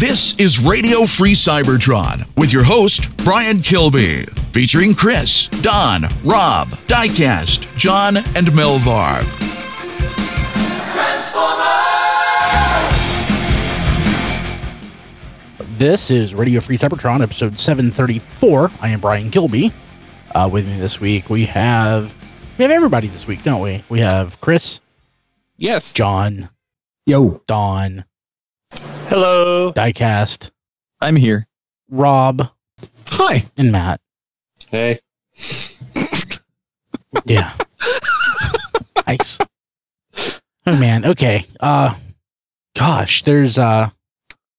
This is Radio Free Cybertron with your host, Brian Kilby, featuring Chris, Don, Rob, Diecast, John, and Melvar. This is Radio Free Cybertron, episode 734. I am Brian Kilby. Uh, with me this week, we have we have everybody this week, don't we? We have Chris, Yes. John, Yo. Don, Hello. Diecast, I'm here. Rob, Hi. and Matt. Hey. Yeah. nice. Oh man. Okay. Uh gosh, there's uh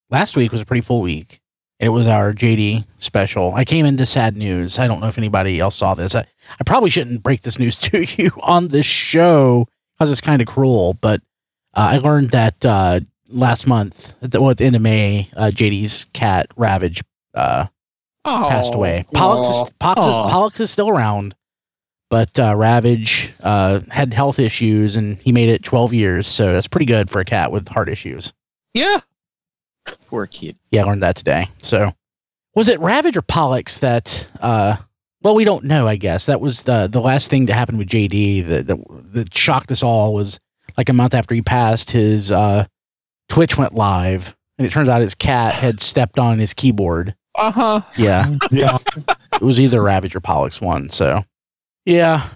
last week was a pretty full week. And it was our JD special. I came into sad news. I don't know if anybody else saw this. I, I probably shouldn't break this news to you on this show because it's kind of cruel, but uh, I learned that uh last month, at the, well, at the end of May, uh, JD's cat Ravage uh Oh, passed away. Pollux is, Aw. Pollux, is, Pollux is still around, but uh, Ravage uh, had health issues and he made it 12 years. So that's pretty good for a cat with heart issues. Yeah. Poor kid. Yeah, I learned that today. So was it Ravage or Pollux that, uh, well, we don't know, I guess. That was the, the last thing to happen with JD that, that, that shocked us all was like a month after he passed, his uh, Twitch went live. And it turns out his cat had stepped on his keyboard. Uh huh. Yeah. Yeah. it was either Ravage or Pollux one. So, yeah,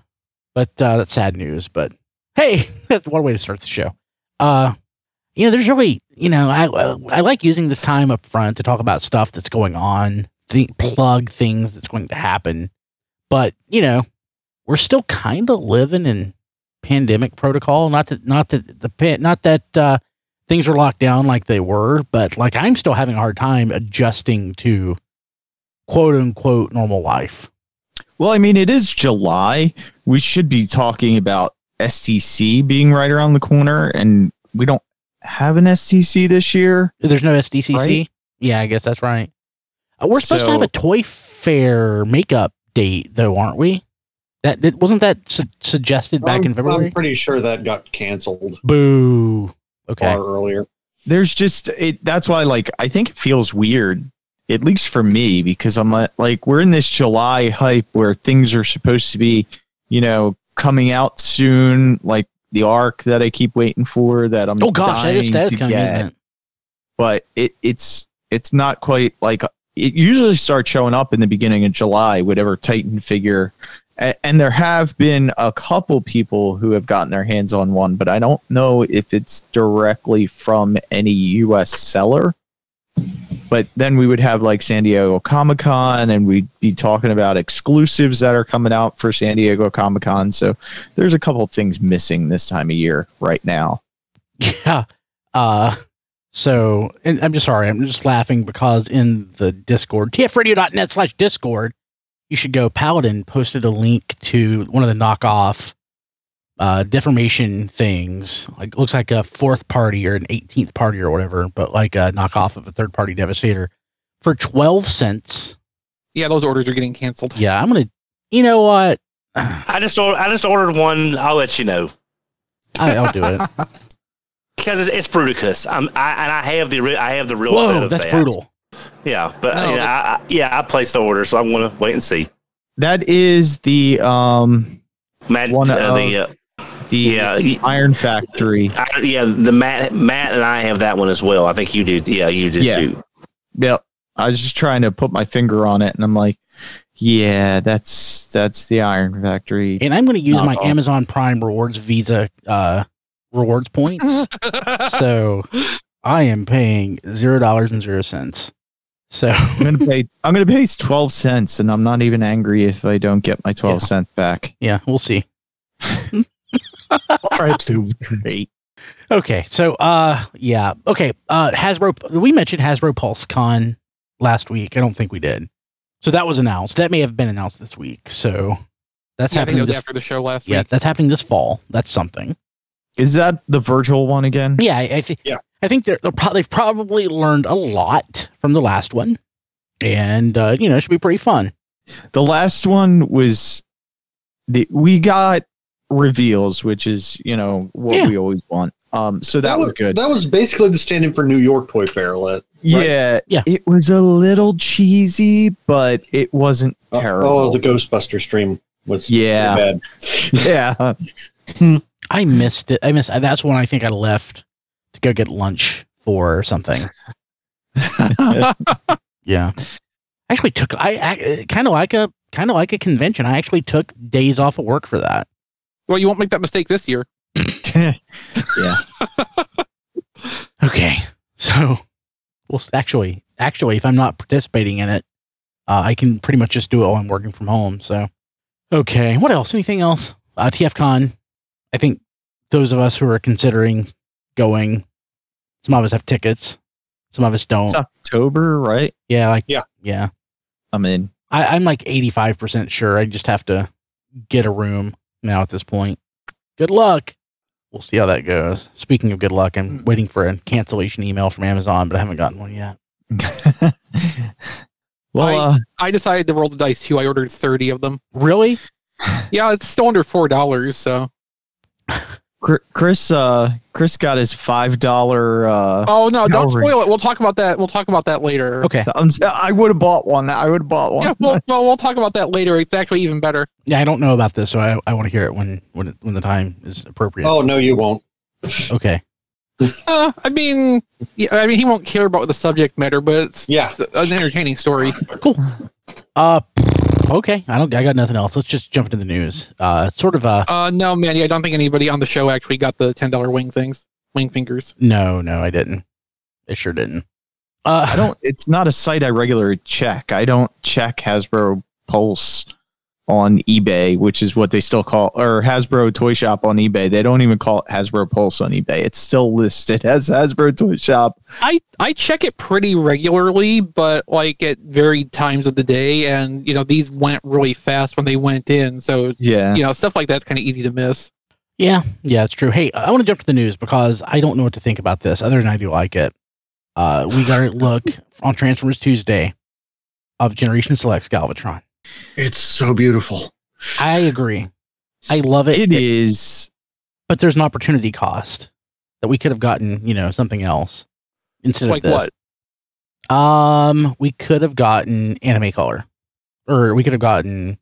but uh, that's sad news. But hey, that's one way to start the show. Uh, you know, there's really, you know, I I like using this time up front to talk about stuff that's going on, think, plug things that's going to happen. But you know, we're still kind of living in pandemic protocol. Not that, not that the pan- not that uh, things are locked down like they were, but like I'm still having a hard time adjusting to quote unquote normal life. Well, I mean, it is July. We should be talking about STC being right around the corner, and we don't have an STC this year. There's no SDCC. Right. Yeah, I guess that's right. Uh, we're supposed to have a toy fair makeup date, though, aren't we? That, that wasn't that su- suggested back I'm, in February. I'm pretty sure that got canceled Boo. Okay. far earlier. There's just it. That's why, like, I think it feels weird, at least for me, because I'm like, like we're in this July hype where things are supposed to be, you know, coming out soon, like the Ark that I keep waiting for. That I'm oh gosh, that is dying that is to coming, get. isn't it? but it, it's it's not quite like it usually starts showing up in the beginning of July, whatever Titan figure. And there have been a couple people who have gotten their hands on one, but I don't know if it's directly from any US seller. But then we would have like San Diego Comic Con, and we'd be talking about exclusives that are coming out for San Diego Comic Con. So there's a couple things missing this time of year right now. Yeah. Uh so and I'm just sorry, I'm just laughing because in the Discord, tfradio.net slash Discord, you should go Paladin posted a link to one of the knockoff uh deformation things. Like looks like a fourth party or an eighteenth party or whatever, but like a knockoff of a third party devastator for twelve cents. Yeah, those orders are getting canceled. Yeah, I'm gonna you know what? I just ordered, I just ordered one. I'll let you know I, I'll do it. because it's, it's Bruticus. I'm, I, and I have the I have the real set Whoa, of that's that. brutal. Yeah, but No, you know, I, I, yeah, I placed the order, so I'm going to wait and see. That is the um Matt, One uh, of- the uh, the Yeah, Iron Factory. I, yeah, the Matt, Matt and I have that one as well. I think you did. Yeah, you did Yeah. too. Yep. I was just trying to put my finger on it, and I'm like, yeah, that's that's the Iron Factory. And I'm gonna use my Knockoff. Amazon Prime rewards visa uh rewards points. so I am paying zero dollars and zero cents. So I'm gonna pay. I'm gonna pay twelve cents, and I'm not even angry if I don't get my twelve Yeah. cents back. yeah, we'll see. All right. too Great. Okay, so uh yeah. Okay. Uh Hasbro we mentioned Hasbro Pulse Con last week. I don't think we did. So that was announced. That may have been announced this week. So that's Yeah, I think happening was this after the show last Yeah, week. that's happening this fall. That's something. Is that the virtual one again? Yeah, I, I think. Yeah. I think they're, they're pro- they've probably learned a lot from the last one, and uh, you know, it should be pretty fun. The last one was the we got reveals, which is you know what Yeah. we always want. Um, so that, was good. That was basically the stand-in for New York Toy Fair. Let yeah, Yeah. It was a little cheesy, but it wasn't oh, terrible. oh, the Ghostbuster stream was Yeah. bad. yeah. I missed it. I missed. That's when I think I left to go get lunch for something. Yeah, I actually took. I, I kind of like a kind of like a convention. I actually took days off of work for that. well, you won't make that mistake this year. Yeah. okay, so well, actually, actually, if I'm not participating in it, uh, I can pretty much just do it while I'm working from home. So, okay, what else? Anything else? Uh, TFCon. I think those of us who are considering going, some of us have tickets, some of us don't. It's October, right? yeah, like Yeah. yeah. I'm in. I, I'm like 85 percent sure. I just have to get a room now at this point. Good luck. We'll see how that goes. Speaking of good luck, I'm waiting for a cancellation email from Amazon, but I haven't gotten one yet. well, I- uh, I decided to roll the dice too. I ordered 30 of them. Really? Yeah, it's still under $4. So, Chr- Chris, uh, Chris got his five dollar. Uh, oh no, don't Calvary. spoil it. We'll talk about that. We'll talk about that later. Okay. sounds- I would have bought one. I would have bought one. Yeah, well, well, we'll talk about that later. It's actually even better. Yeah, I don't know about this, so I, I want to hear it when when it, when the time is appropriate. Oh no, you won't. Okay. Uh, I mean, yeah, I mean, he won't care about the subject matter, but it's, Yeah. it's an entertaining story. Cool. Uh, okay. I don't. I got nothing else. Let's just jump into the news. Uh, sort of a Uh, no, man, I don't think anybody on the show actually got the ten dollar wing things, wing fingers. no, no, I didn't. I sure didn't. Uh, I don't. It's not a site I regularly check. I don't check Hasbro Pulse on eBay, which is what they still call, or Hasbro Toy Shop on eBay. They don't even call it Hasbro Pulse on eBay. It's still listed as Hasbro Toy Shop. I I check it pretty regularly, but like at varied times of the day, and you know these went really fast when they went in, so Yeah. you know stuff like that's kind of easy to miss. Yeah, yeah, it's true. Hey, I want to jump to the news because I don't know what to think about this, other than I do like it. Uh, we got a look on Transformers Tuesday of Generation Selects Galvatron. It's so beautiful. I agree. I love it, It is. but there's an opportunity cost that we could have gotten, you know, something else instead Like of this. what? Um, we could have gotten anime color, or we could have gotten,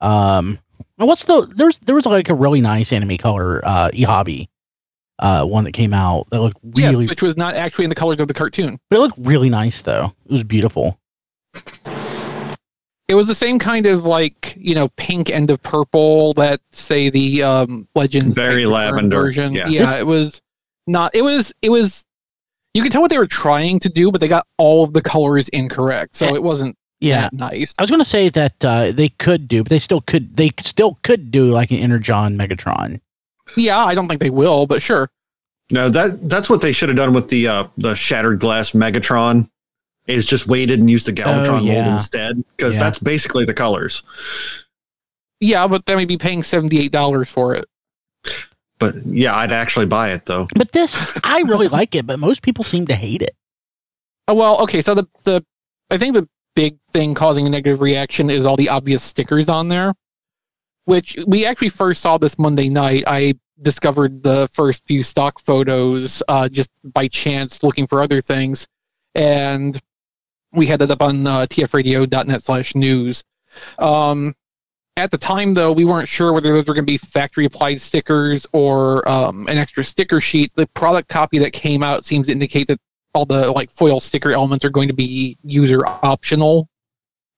um, what's the there's there was like a really nice anime color uh e hobby, uh one that came out that looked really, Yes, which was not actually in the colors of the cartoon. but it looked really nice though. It was beautiful. It was the same kind of like you know pink end of purple that say the um Legends Very lavender, version. yeah. Yeah, it was not. It was it was. You could tell what they were trying to do, but they got all of the colors incorrect, so it wasn't Yeah, that nice. I was gonna say that uh, they could do, but they still could. They still could do like an Energon Megatron. Yeah, I don't think they will, but sure. No, that that's what they should have done with the uh, the shattered glass Megatron. Is just waited and used the Galvatron Oh, yeah. mold instead because Yeah. that's basically the colors. Yeah, but then we'd be paying seventy eight dollars for it. But yeah, I'd actually buy it though. But this, I really like it, but most people seem to hate it. Oh, well, okay. So the the I think the big thing causing a negative reaction is all the obvious stickers on there, which we actually first saw this Monday night. I discovered the first few stock photos uh, just by chance looking for other things, and we had that up on uh, tfradio.net slash news. Um, at the time, though, we weren't sure whether those were going to be factory applied stickers or um, an extra sticker sheet. The product copy that came out seems to indicate that all the like foil sticker elements are going to be user optional.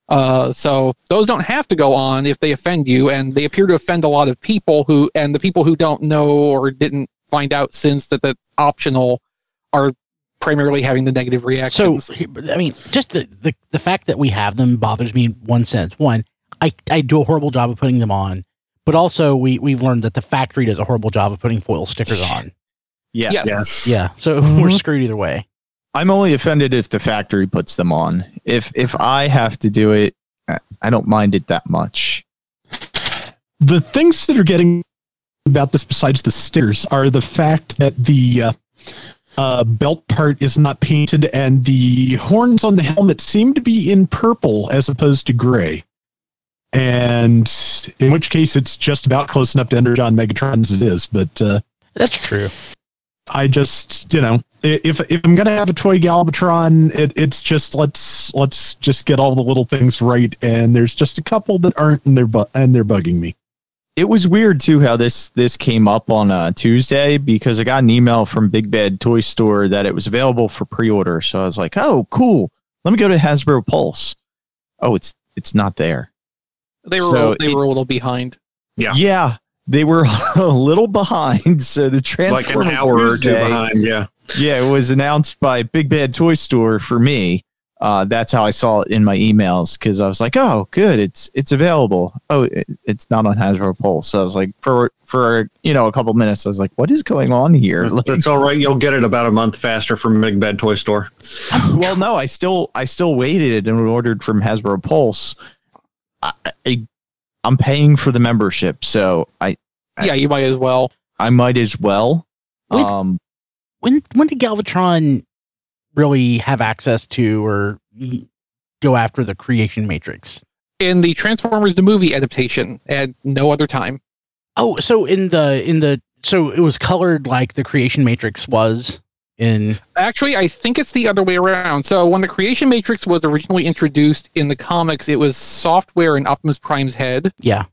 Uh, so those don't have to go on if they offend you, and they appear to offend a lot of people who, and the people who don't know or didn't find out since that that's optional are primarily having the negative So, reactions. he- I mean, just the, the, the fact that we have them bothers me in one sense. One, I, I do a horrible job of putting them on, but also we, we've learned that the factory does a horrible job of putting foil stickers on. Yeah. Yes. Yes. Yeah. So we're screwed either way. I'm only offended if the factory puts them on. If if I have to do it, I- I don't mind it that much. the things that are getting about this besides the stickers are the fact that the uh, uh, belt part is not painted and the horns on the helmet seem to be in purple as opposed to gray and in which case it's just about close enough to Energon Megatron as it is but uh, That's true. I just you know if if I'm gonna have a toy Galvatron, it, it's just let's let's just get all the little things right. And there's just a couple that aren't, and they're bu- and they're bugging me. It was weird too how this this came up on uh, Tuesday because I got an email from Big Bad Toy Store that it was available for pre-order. So I was like, "Oh, cool. Let me go to Hasbro Pulse." Oh, it's it's not there. They were So they it- were a little behind. Yeah. Yeah, they were a little behind. So the Like an hour or two behind. Yeah. Yeah, it was announced by Big Bad Toy Store for me. Uh, that's how I saw it in my emails because I was like, "Oh, good, it's it's available." Oh, it, it's not on Hasbro Pulse. So I was like, for for you know a couple minutes, I was like, "What is going on here?" Like, That's all right. You'll get it about a month faster from Big Bad Toy Store. well, no, I still I still waited and ordered from Hasbro Pulse. I, I I'm paying for the membership, so I Yeah, you might as well. I might as well. Wait. Um, When when did Galvatron really have access to or go after the creation matrix? In the Transformers the movie adaptation, at no other time. Oh, so in the in the so it was colored like the creation matrix was in Actually, I think it's the other way around. So when the Creation Matrix was originally introduced in the comics, it was software in Optimus Prime's head. yeah.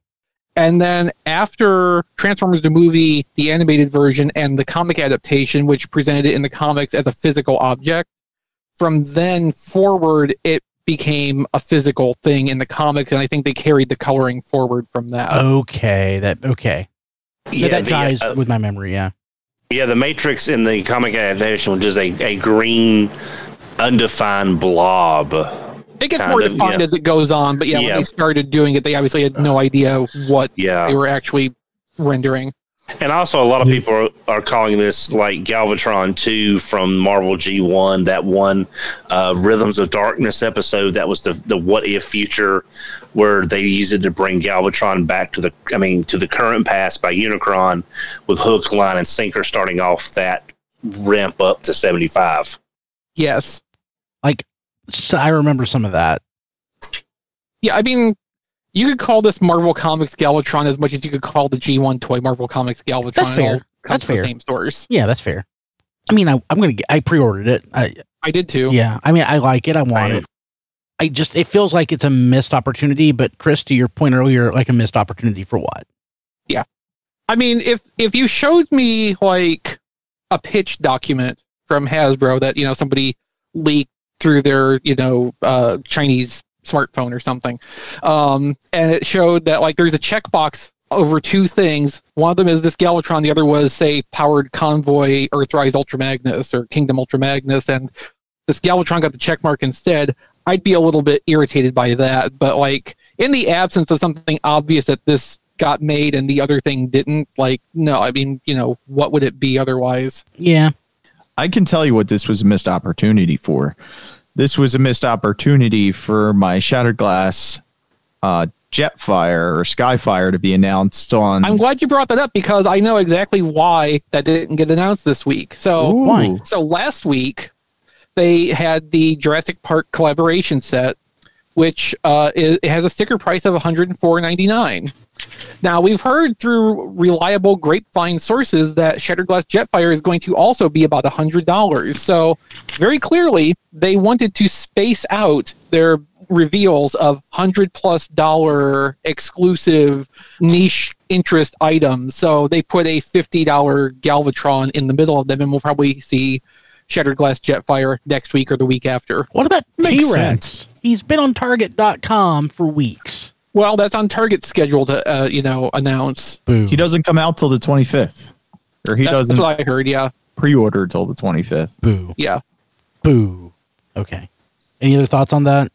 And then after Transformers the movie, the animated version, and the comic adaptation, which presented it in the comics as a physical object, from then forward, it became a physical thing in the comics. And I think they carried the coloring forward from that. Okay, that okay. Yeah, that the, dies uh, with my memory, yeah. yeah, the Matrix in the comic adaptation was just a, a green, undefined blob. it gets more of, defined yeah. as it goes on. But yeah, Yeah. when they started doing it, they obviously had no idea what Yeah. they were actually rendering. And also, a lot of people are, are calling this like Galvatron 2 from Marvel G1, that one uh, Rhythms of Darkness episode. That was the, the what if future where they used it to bring Galvatron back to the, I mean, to the current past by Unicron with hook, line, and sinker starting off that ramp up to 75. Yes. So I remember some of that. Yeah, I mean, you could call this Marvel Comics Galvatron as much as you could call the G1 toy Marvel Comics Galvatron. That's fair. That's fair. Same stores. Yeah, that's fair. I mean, I, I'm gonna get. I pre-ordered it. I, I did too. yeah, I mean, I like it. I want Same. it. I just it feels like it's a missed opportunity. But Chris, to your point earlier, like a missed opportunity for what? Yeah. I mean, if if you showed me like a pitch document from Hasbro that you know somebody leaked through their you know uh, Chinese smartphone or something, um, and it showed that like there's a checkbox over two things. One of them is this Galvatron. The other was say powered convoy Earthrise Ultra Magnus or Kingdom Ultra Magnus, and this Galvatron got the check mark instead. I'd be a little bit irritated by that, but like in the absence of something obvious that this got made and the other thing didn't, like no, I mean, you know, what would it be otherwise? Yeah, I can tell you what this was a missed opportunity for. This was a missed opportunity for my Shattered Glass uh, Jetfire or Skyfire to be announced on. I'm glad you brought that up because I know exactly why that didn't get announced this week. So Ooh. why? So last week, they had the Jurassic Park collaboration set, which uh, it, it has a sticker price of 104.99. Now we've heard through reliable grapevine sources that Shattered Glass Jetfire is going to also be about $100. So very clearly, they wanted to space out their reveals of hundred plus dollar exclusive niche interest items. So they put a fifty dollar Galvatron in the middle of them, and we'll probably see Shattered Glass Jetfire next week or the week after. What about T Rex? He's been on Target.com for weeks. Well, that's on Target schedule to uh, you know announce. Boo. he doesn't come out till the 25th, or he That's doesn't That's what I heard. Yeah, pre-order till the 25th. Boo. yeah. Boo. Okay. Any other thoughts on that?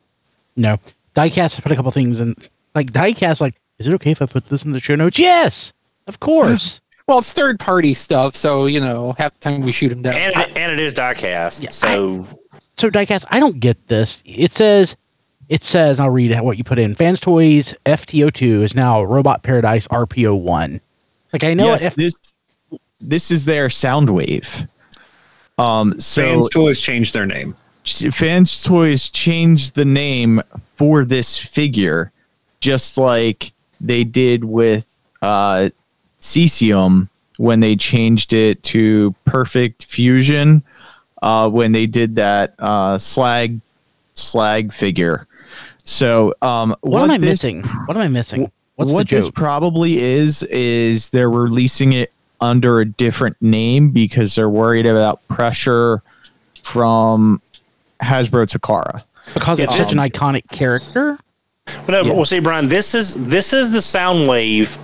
No. Diecast put a couple things in. Like Diecast, like, is it okay if I put this in the show notes? Yes, of course. Well, it's third party stuff, so you know half the time we shoot them down. And, and it is diecast. Yeah, so so Diecast, I don't get this. It says, it says, I'll read what you put in. Fans Toys FTO2 is now Robot Paradise RPO1. Like I know yes, F- this this is their Soundwave. Um, so Fans Toys changed their name. Fans Toys changed the name for this figure, just like they did with uh, Cesium when they changed it to Perfect Fusion uh, when they did that uh, slag slag figure. So um, What, am I this- missing? What am I missing? What's what the this probably is is they're releasing it under a different name because they're worried about pressure from Hasbro Takara. because it's Yeah, such an iconic character. Well, no, Yeah. well, see, Brian, this is this is the Soundwave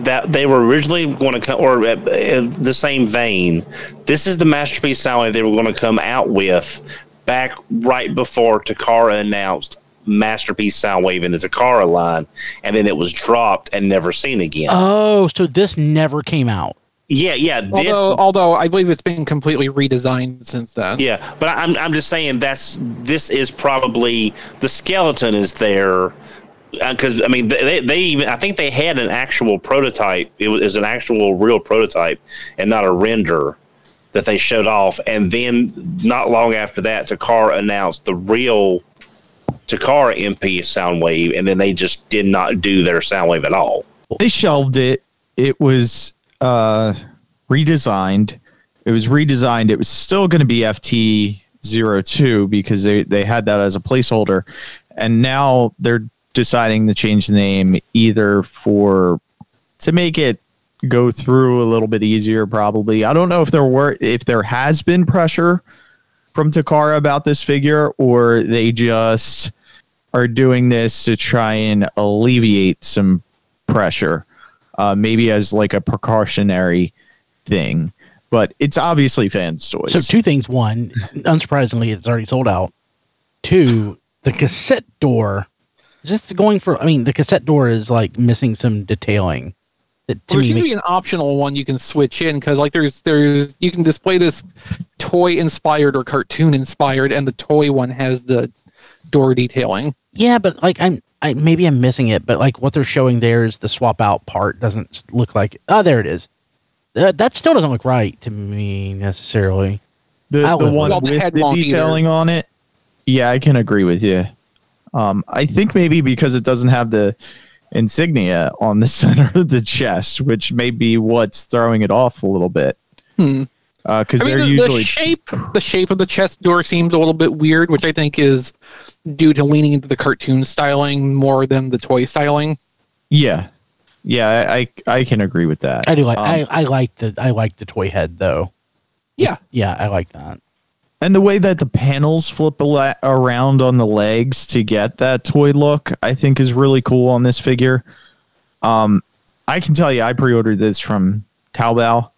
that they were originally going to come, or uh, uh, the same vein. This is the masterpiece Soundwave they were going to come out with back right before Takara announced masterpiece Soundwave in the Takara line, and then it was dropped and never seen again. Oh, so this never came out. yeah, yeah, this. Although, although I believe it's been completely redesigned since then. Yeah, but I'm I'm just saying that's this is probably the skeleton is there uh, because I mean they they even I think they had an actual prototype. It was an actual real prototype and not a render that they showed off. And then not long after that, Takara announced the real Takara MP Soundwave, and then they just did not do their Soundwave at all. They shelved it. It was uh, redesigned. It was redesigned. It was still going to be FT02 because they, they had that as a placeholder. And now they're deciding to change the name either for to make it go through a little bit easier probably. I don't know if there were if there has been pressure from Takara about this figure or they just are doing this to try and alleviate some pressure, uh, maybe as like a precautionary thing. But it's obviously fans' toys. So two things. One, unsurprisingly, it's already sold out. Two, the cassette door. Is this going for? I mean, the cassette door is like missing some detailing. That to There's usually makes- an optional one you can switch in because like there's there's you can display this toy inspired or cartoon inspired and the toy one has the door detailing. yeah, but like I'm, I maybe I'm missing it. But like what they're showing there is the swap out part doesn't look like. Oh, there it is. That that still doesn't look right to me necessarily. the, the one Well, the with head the won't either. detailing on it. Yeah, I can agree with you. Um, I think maybe because it doesn't have the insignia on the center of the chest, which may be what's throwing it off a little bit. Hmm. Because I mean, they're the, usually the shape the shape of the chest door seems a little bit weird, which I think is due to leaning into the cartoon styling more than the toy styling. yeah, yeah. I I, I can agree with that. I do like. Um, I I like the I like the toy head though. Yeah, Yeah, I like that. And the way that the panels flip ala- around on the legs to get that toy look, I think is really cool on this figure. Um, I can tell you, I pre-ordered this from Taobao,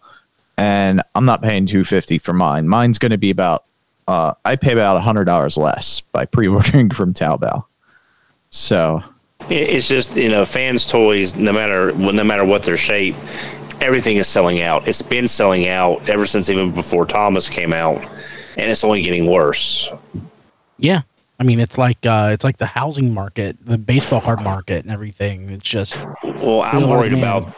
and I'm not paying 250 for mine. Mine's going to be about, uh, I pay about hundred dollars less by pre-ordering from Taobao. So It's just you know, fans' toys. No matter no matter what their shape, everything is selling out. It's been selling out ever since even before Thomas came out, and it's only getting worse. Yeah. I mean, it's like uh, it's like the housing market, the baseball card market, and everything. It's just Well, I'm Real hard worried man. about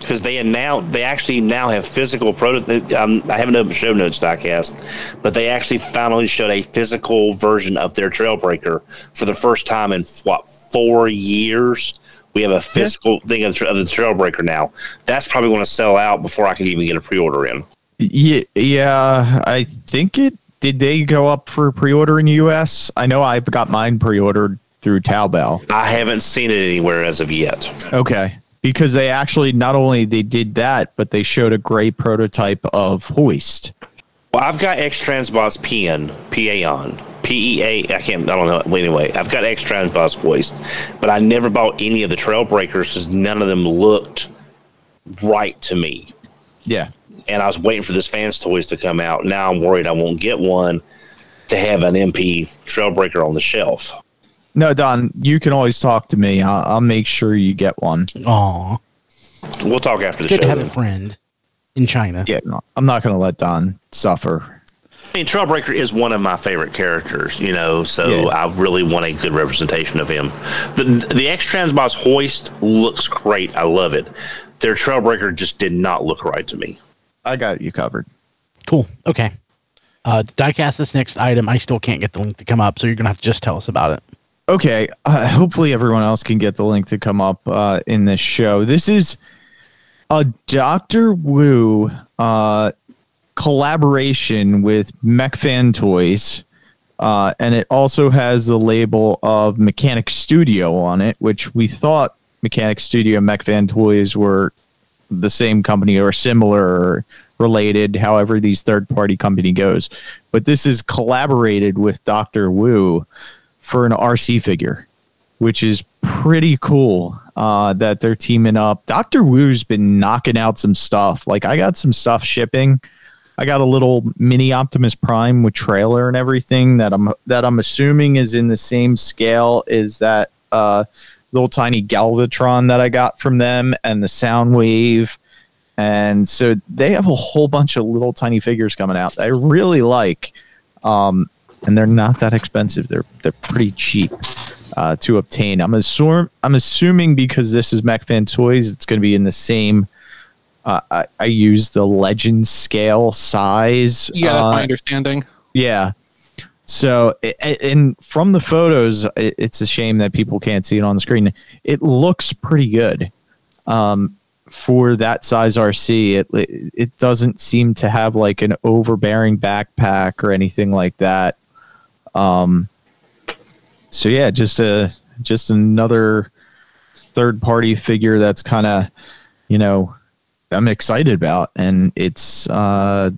because they now they actually now have physical prototype. Um, I haven't opened show notes diecast, but they actually finally showed a physical version of their Trailbreaker for the first time in what four years. We have a physical thing of the, of the Trailbreaker now. That's probably going to sell out before I can even get a pre-order in. yeah, yeah, I think it did. They go up for pre-order in the U.S. I know I've got mine pre-ordered through Taobao. I haven't seen it anywhere as of yet. Okay. Because they actually not only they did that, but they showed a great prototype of Hoist. Well, I've got X Transbots PN, PAON, PEA. I can't, I don't know. Anyway, I've got X Transbots Hoist, but I never bought any of the Trailbreakers because none of them looked right to me. Yeah. And I was waiting for this fans toys to come out. Now I'm worried I won't get one to have an MP Trailbreaker on the shelf. No, Don, you can always talk to me. I'll, I'll make sure you get one. aw, We'll talk after the good show. to have a then. friend in China. Yeah, no, I'm not going to let Don suffer. I mean, Trailbreaker is one of my favorite characters, you know, so Yeah. I really want a good representation of him. The, the X Transbots hoist looks great. I love it. Their Trailbreaker just did not look right to me. I got you covered. Cool. Okay. Uh, to diecast this next item, I still can't get the link to come up, so you're gonna have to just tell us about it. Okay. Uh, hopefully, everyone else can get the link to come up uh, in this show. This is a Doctor Wu uh, collaboration with MechFan Toys. Uh, and it also has the label of Mechanic Studio on it, which we thought Mechanic Studio and MechFan Toys were the same company or similar or related, however these third party company goes. But this is collaborated with Doctor Wu for an RC figure, which is pretty cool uh, that they're teaming up. Doctor Wu's been knocking out some stuff. Like I got some stuff shipping. I got a little mini Optimus Prime with trailer and everything that I'm that I'm assuming is in the same scale as that uh, little tiny Galvatron that I got from them and the Soundwave. And so they have a whole bunch of little tiny figures coming out. I really like, um, and they're not that expensive. They're they're pretty cheap uh, to obtain. I'm assuming I'm assuming because this is MechFan Toys, it's going to be in the same. Uh, I, I use the legend scale size. Yeah, that's uh, my understanding. yeah. So, and from the photos, it- it's a shame that people can't see it on the screen. It looks pretty good. Um, for that size RC, it it it doesn't seem to have like an overbearing backpack or anything like that. Um, so yeah, just a just another third party figure that's kind of you know I'm excited about, and it's uh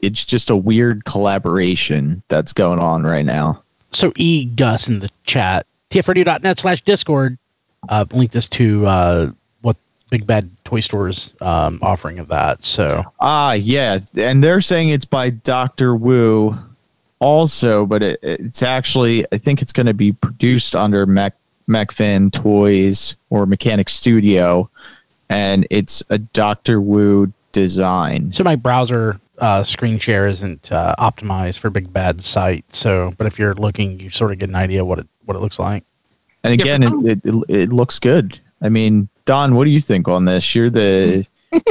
it's just a weird collaboration that's going on right now. So E Gus in the chat, tfradio.net slash discord, uh, linked this to uh, what Big Bad Toy Store's um, offering of that. So Ah, yeah, and they're saying it's by Doctor Wu, also, but it, it's actually I think it's going to be produced under Mech MechFan Toys or Mechanic Studio, and it's a Doctor Wu design. so my browser uh, screen share isn't uh, optimized for Big Bad site. So, but if you're looking, you sort of get an idea what it what it looks like. And again, for some- it, it it looks good. I mean, Don, what do you think on this? You're the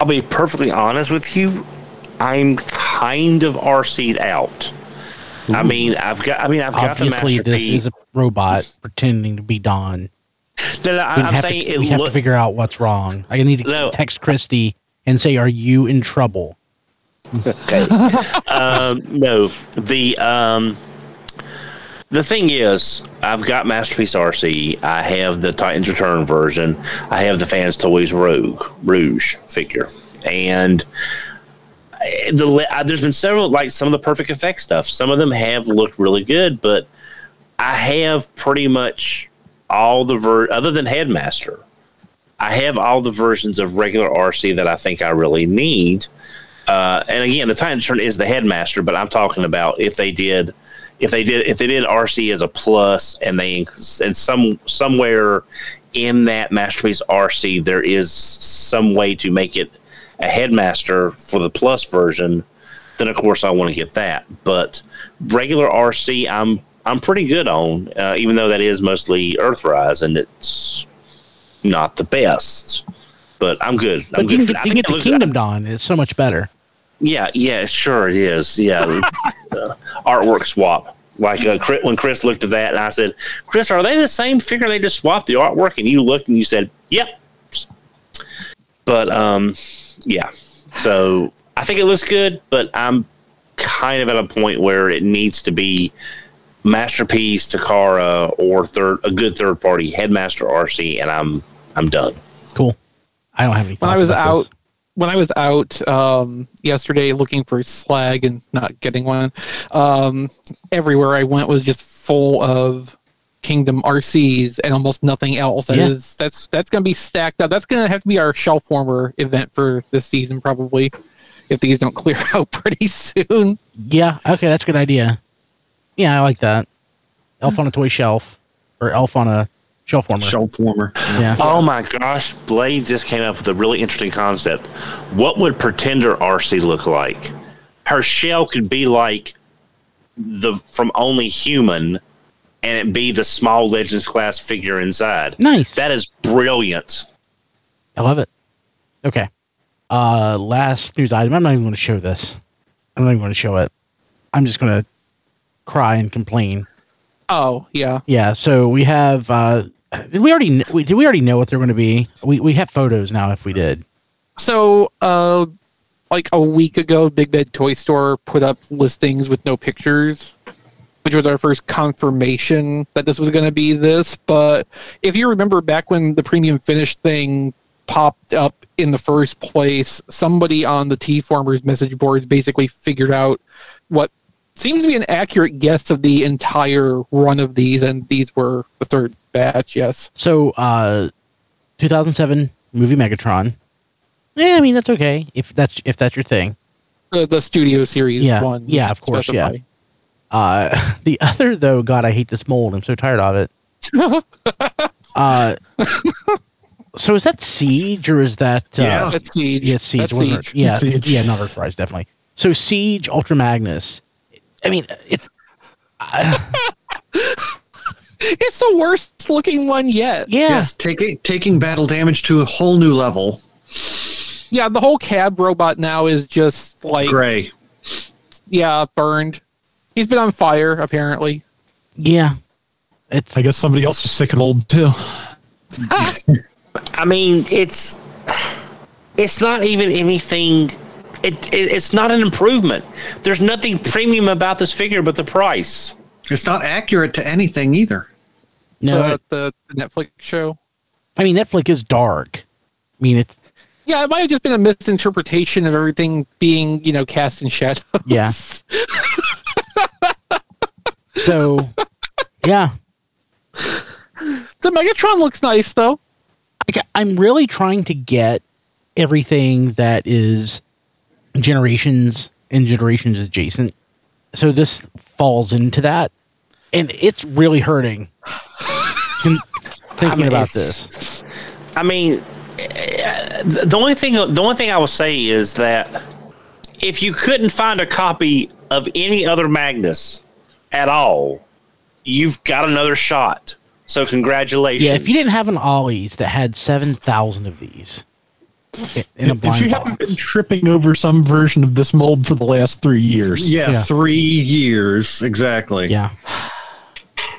I'll be perfectly honest with you. I'm kind of RC'd out. I mean, I've got. I mean, I've got Obviously, the this is a robot pretending to be Don. no, no, I, I'm have, saying to, it we have look. to figure out what's wrong. I need to No. text Christy and say, "Are you in trouble?" um, no, the um, the thing is, I've got Masterpiece RC. I have the Titans Return version. I have the Fans Toys Rogue Rouge figure, and the uh, there's been several like some of the Perfect Effect stuff. Some of them have looked really good, but I have pretty much all the ver other than Headmaster. I have all the versions of regular RC that I think I really need. Uh, and again, the Titans Return is the headmaster, but I'm talking about if they did, if they did, if they did RC as a plus, and they and some somewhere in that masterpiece RC there is some way to make it a headmaster for the plus version, then of course I want to get that. But regular RC, I'm I'm pretty good on, uh, even though that is mostly Earthrise and it's not the best. But I'm good. I'm But you good. can get, you can get the Kingdom Dawn. It's so much better. yeah, yeah, sure it is. Yeah, uh, artwork swap. Like uh, Chris, when Chris looked at that, and I said, "Chris, are they the same figure? They just swapped the artwork." And you looked and you said, "Yep." But um, yeah. So I think it looks good, but I'm kind of at a point where it needs to be masterpiece Takara or third a good third party headmaster RC, and I'm I'm done. Cool. I don't have any. when I was about out this. when I was out um, yesterday looking for slag and not getting one, um, everywhere I went was just full of Kingdom RCs and almost nothing else. That is Yeah. that's that's gonna be stacked up. That's gonna have to be our shelf warmer event for this season probably, if these don't clear out pretty soon. Yeah. Okay, that's a good idea. Yeah, I like that. Elf on a toy shelf, or elf on a shelf warmer. Shelf warmer. Yeah. Oh my gosh, Blade just came up with a really interesting concept. What would Pretender RC look like? Her shell could be like the from Only Human, and it be the small Legends class figure inside. Nice. That is brilliant. I love it. Okay. Uh, last news item. I'm not even going to show this. I'm not even going to show it. I'm just going to cry and complain. Oh yeah, Yeah. So we have uh, Did we already? kn- We, did we already know what they're going to be? We we have photos now. If we did, So, uh, like a week ago, Big Bad Toy Store put up listings with no pictures, which was our first confirmation that this was going to be this. But if you remember back when the premium finish thing popped up in the first place, somebody on the T Formers message boards basically figured out what seems to be an accurate guess of the entire run of these, and these were the third batch. Yes. so uh, 2007 movie Megatron. Yeah, I mean that's okay if that's if that's your thing. The, the studio series Yeah, one. yeah, of course, yeah. Specify. Uh, the other though, God, I hate this mold. I'm so tired of it. uh, so is that Siege or is that uh, Yeah. That's Siege. Yeah, Siege. That's wasn't Siege. it? Yeah, Siege. yeah, not Earthrise, definitely. So Siege, Ultra Magnus. I mean, it, It's the worst looking one yet. yeah, Yes, taking taking battle damage to a whole new level. Yeah, the whole cab robot now is just like Gray. yeah, burned. He's been on fire apparently. yeah. It's I guess somebody else was sick and old too. I mean, it's it's not even anything. It, it it's not an improvement. There's nothing premium about this figure but the price. It's not accurate to anything either. no. the, the, the Netflix show. I mean, Netflix is dark. I mean, it's Yeah, it might have just been a misinterpretation of everything being, you know, cast in shadows. Yeah. so. Yeah, The Megatron looks nice though. Like, I'm really trying to get everything that is generations and generations adjacent. So this falls into that, and it's really hurting. con- thinking mean, about this, I mean, the only thing the only thing I will say is that if you couldn't find a copy of any other Magnus at all, you've got another shot. So congratulations. yeah. If you didn't have an Ollie's that had seven thousand of these in a If blind you haven't been tripping over some version of this mold for the last three years, Yeah, Yeah. three years exactly. yeah,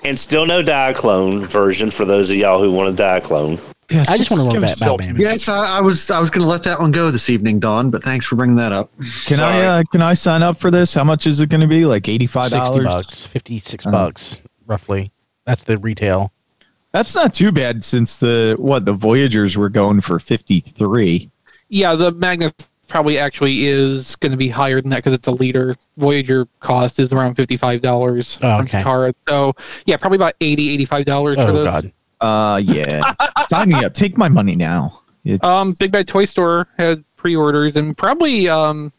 and still no Diaclone version for those of y'all who want a Diaclone. Yes, I just want to give run back battle Zelda. damage. Yes, I, I was I was going to let that one go this evening, Don. but thanks for bringing that up. Can Sorry. I uh, can I sign up for this? How much is it going to be? Like eighty five sixty dollars. bucks, fifty six Oh. bucks roughly. That's the retail. That's not too bad since the what the Voyagers were going for fifty three. Yeah, the Magnus probably actually is going to be higher than that because it's a leader. Voyager cost is around fifty five dollars Oh, from okay. Takara. So yeah, probably about 80 dollars for those. Oh this. god, Uh, yeah. Sign me up. Take my money now. It's, Um, Big Bad Toy Store had pre-orders, and probably um,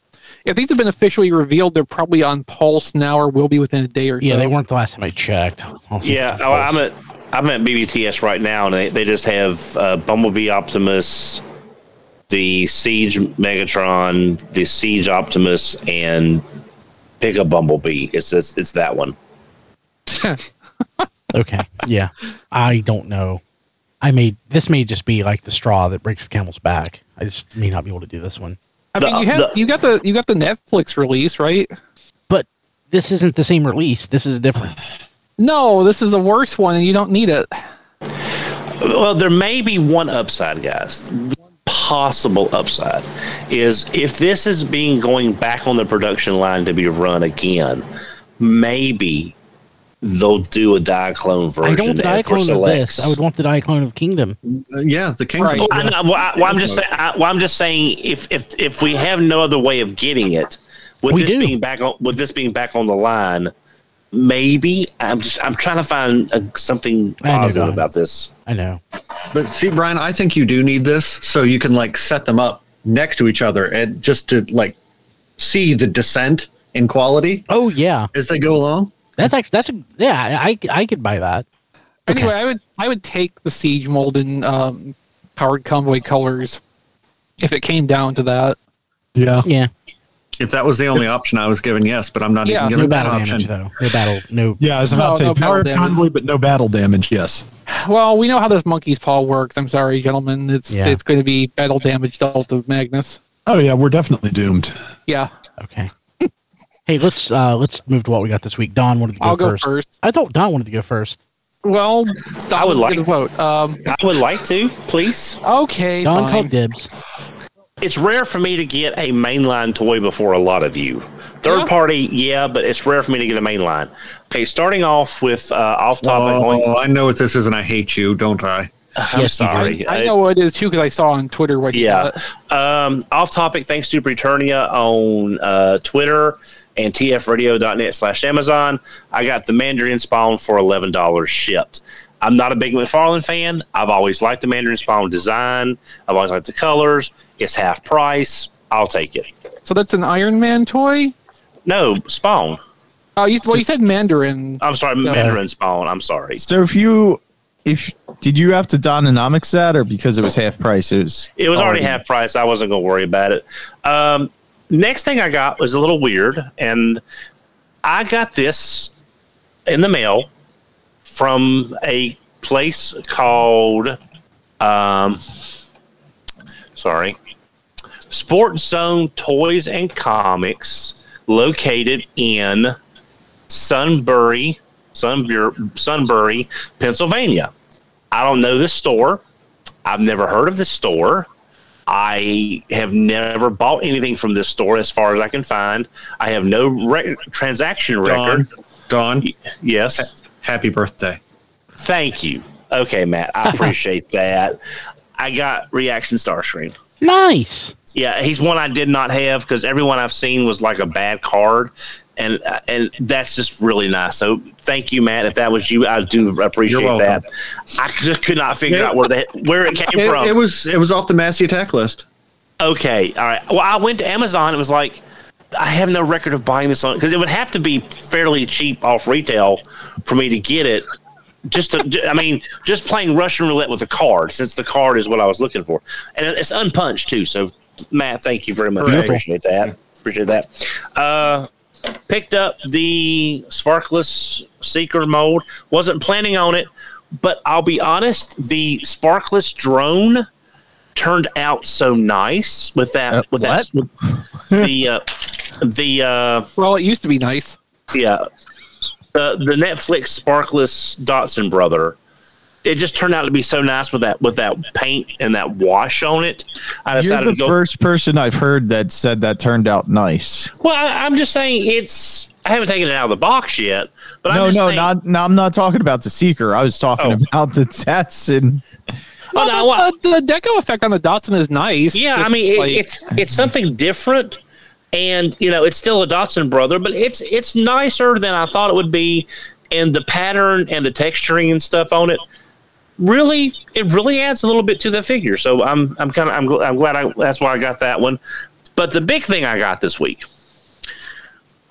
if these have been officially revealed, they're probably on Pulse now or will be within a day or so. yeah, they weren't the last time I checked. I'll Yeah, oh, I'm at I'm at BBTS right now, and they, they just have uh, Bumblebee Optimus, the Siege Megatron, the Siege Optimus, and pick a Bumblebee. It's it's, it's that one. Okay. Yeah. I don't know. I may this may just be like the straw that breaks the camel's back. I just may not be able to do this one. I mean, you uh, have the- you got the you got the Netflix release, right? But this isn't the same release. This is different. No, this is a worse one, and you don't need it. Well, there may be one upside, guys. One Possible upside is if this is being going back on the production line to be run again, maybe they'll do a Diaclone version. I don't want the and for Diaclone of selects. this. I would want the Diaclone of Kingdom. Uh, yeah, the kingdom. Right. Well, I, well, I, well, I'm just saying. I, well, I'm just saying if if if we have no other way of getting it, with We this do. being back on with this being back on the line, maybe I'm just I'm trying to find uh something I know, positive about this. I know. But see, Brian, I think you do need this so you can like set them up next to each other and just to like see the descent in quality Oh yeah. as they go along. That's actually that's a yeah, I I could buy that. Okay. Anyway, I would I would take the Siege mold in um, powered convoy colors if it came down to that. Yeah. Yeah. If that was the only option I was given, yes, but I'm not Yeah. even No given that battle option. damage though. No battle no Yeah, I was about No, to no say battle power convoy, but no battle damage. Yes. Well, we know how this monkey's paw works. I'm sorry, gentlemen. It's Yeah. it's going to be battle damage dealt of Magnus. Oh yeah, we're definitely doomed. Yeah, Okay. Hey, let's uh let's move to what we got this week. Don wanted to go I'll go first. first. I thought Don wanted to go first. Well, I would like- to vote. Um, I would like to, please. okay, Don fine. called dibs. It's rare for me to get a mainline toy before a lot of you. Third Yeah. party, yeah, but it's rare for me to get a mainline. Okay, starting off with uh, off topic. Oh, I know what this is, and I hate you, don't I? I'm Yes, sorry. I know what it is too because I saw on Twitter what. you Yeah. got. Um, off topic, thanks to Preturnia on uh, Twitter and tfradio.net slash Amazon. I got the Mandarin Spawn for $11 shipped. I'm not a big McFarlane fan. I've always liked the Mandarin Spawn design. I've always liked the colors. It's half price. I'll take it. So that's an Iron Man toy. No, Spawn. Oh, you, well, you said Mandarin. I'm sorry, Yeah. Mandarin Spawn. I'm sorry. So if you if did you have to Dononomics that or because it was half price? It was It was already half price. I wasn't going to worry about it. Um, next thing I got was a little weird, and I got this in the mail from a place called, um, sorry, Sports Zone Toys and Comics, located in Sunbury, Sunbury, Sunbury, Pennsylvania. I don't know this store. I've never heard of this store. I have never bought anything from this store as far as I can find. I have no re- transaction record. Dawn, Dawn, Yes. happy birthday. Thank you. Okay, Matt. I appreciate that. I got Reaction Starscream. Nice. Yeah, he's one I did not have because everyone I've seen was like a bad card, and uh, and that's just really nice. So thank you, Matt. If that was you, I do appreciate that. I just could not figure Yeah. out where the where it came It, from. it was it was off the Massey attack list. Okay, all right. Well, I went to Amazon. It was like I have no record of buying this on because it would have to be fairly cheap off retail for me to get it. Just to, I mean, just playing Russian roulette with a card, since the card is what I was looking for, and it's unpunched too. So, Matt, thank you very much. I appreciate that. Appreciate that. Uh, picked up the Sparkless Seeker mold. Wasn't planning on it, but I'll be honest, the Sparkless drone turned out so nice with that Uh, with that with the uh, the uh, Well, it used to be nice. yeah the the Netflix Sparkless Datsun brother. It just turned out to be so nice with that with that paint and that wash on it. I You're decided the to go. first person I've heard that said that turned out nice. well, I, I'm just saying it's. I haven't taken it out of the box yet, but no, I'm just no, saying, not no. I'm not talking about the seeker. I was talking Oh. about the Datsun. Oh, no, Well, the, the deco effect on the Datsun is nice. Yeah, I Just mean it, it's it's something different, and you know it's still a Datsun brother, but it's it's nicer than I thought it would be, and the pattern and the texturing and stuff on it really it really adds a little bit to the figure. So I'm I'm kind of I'm, I'm glad I, that's why I got that one. But the big thing I got this week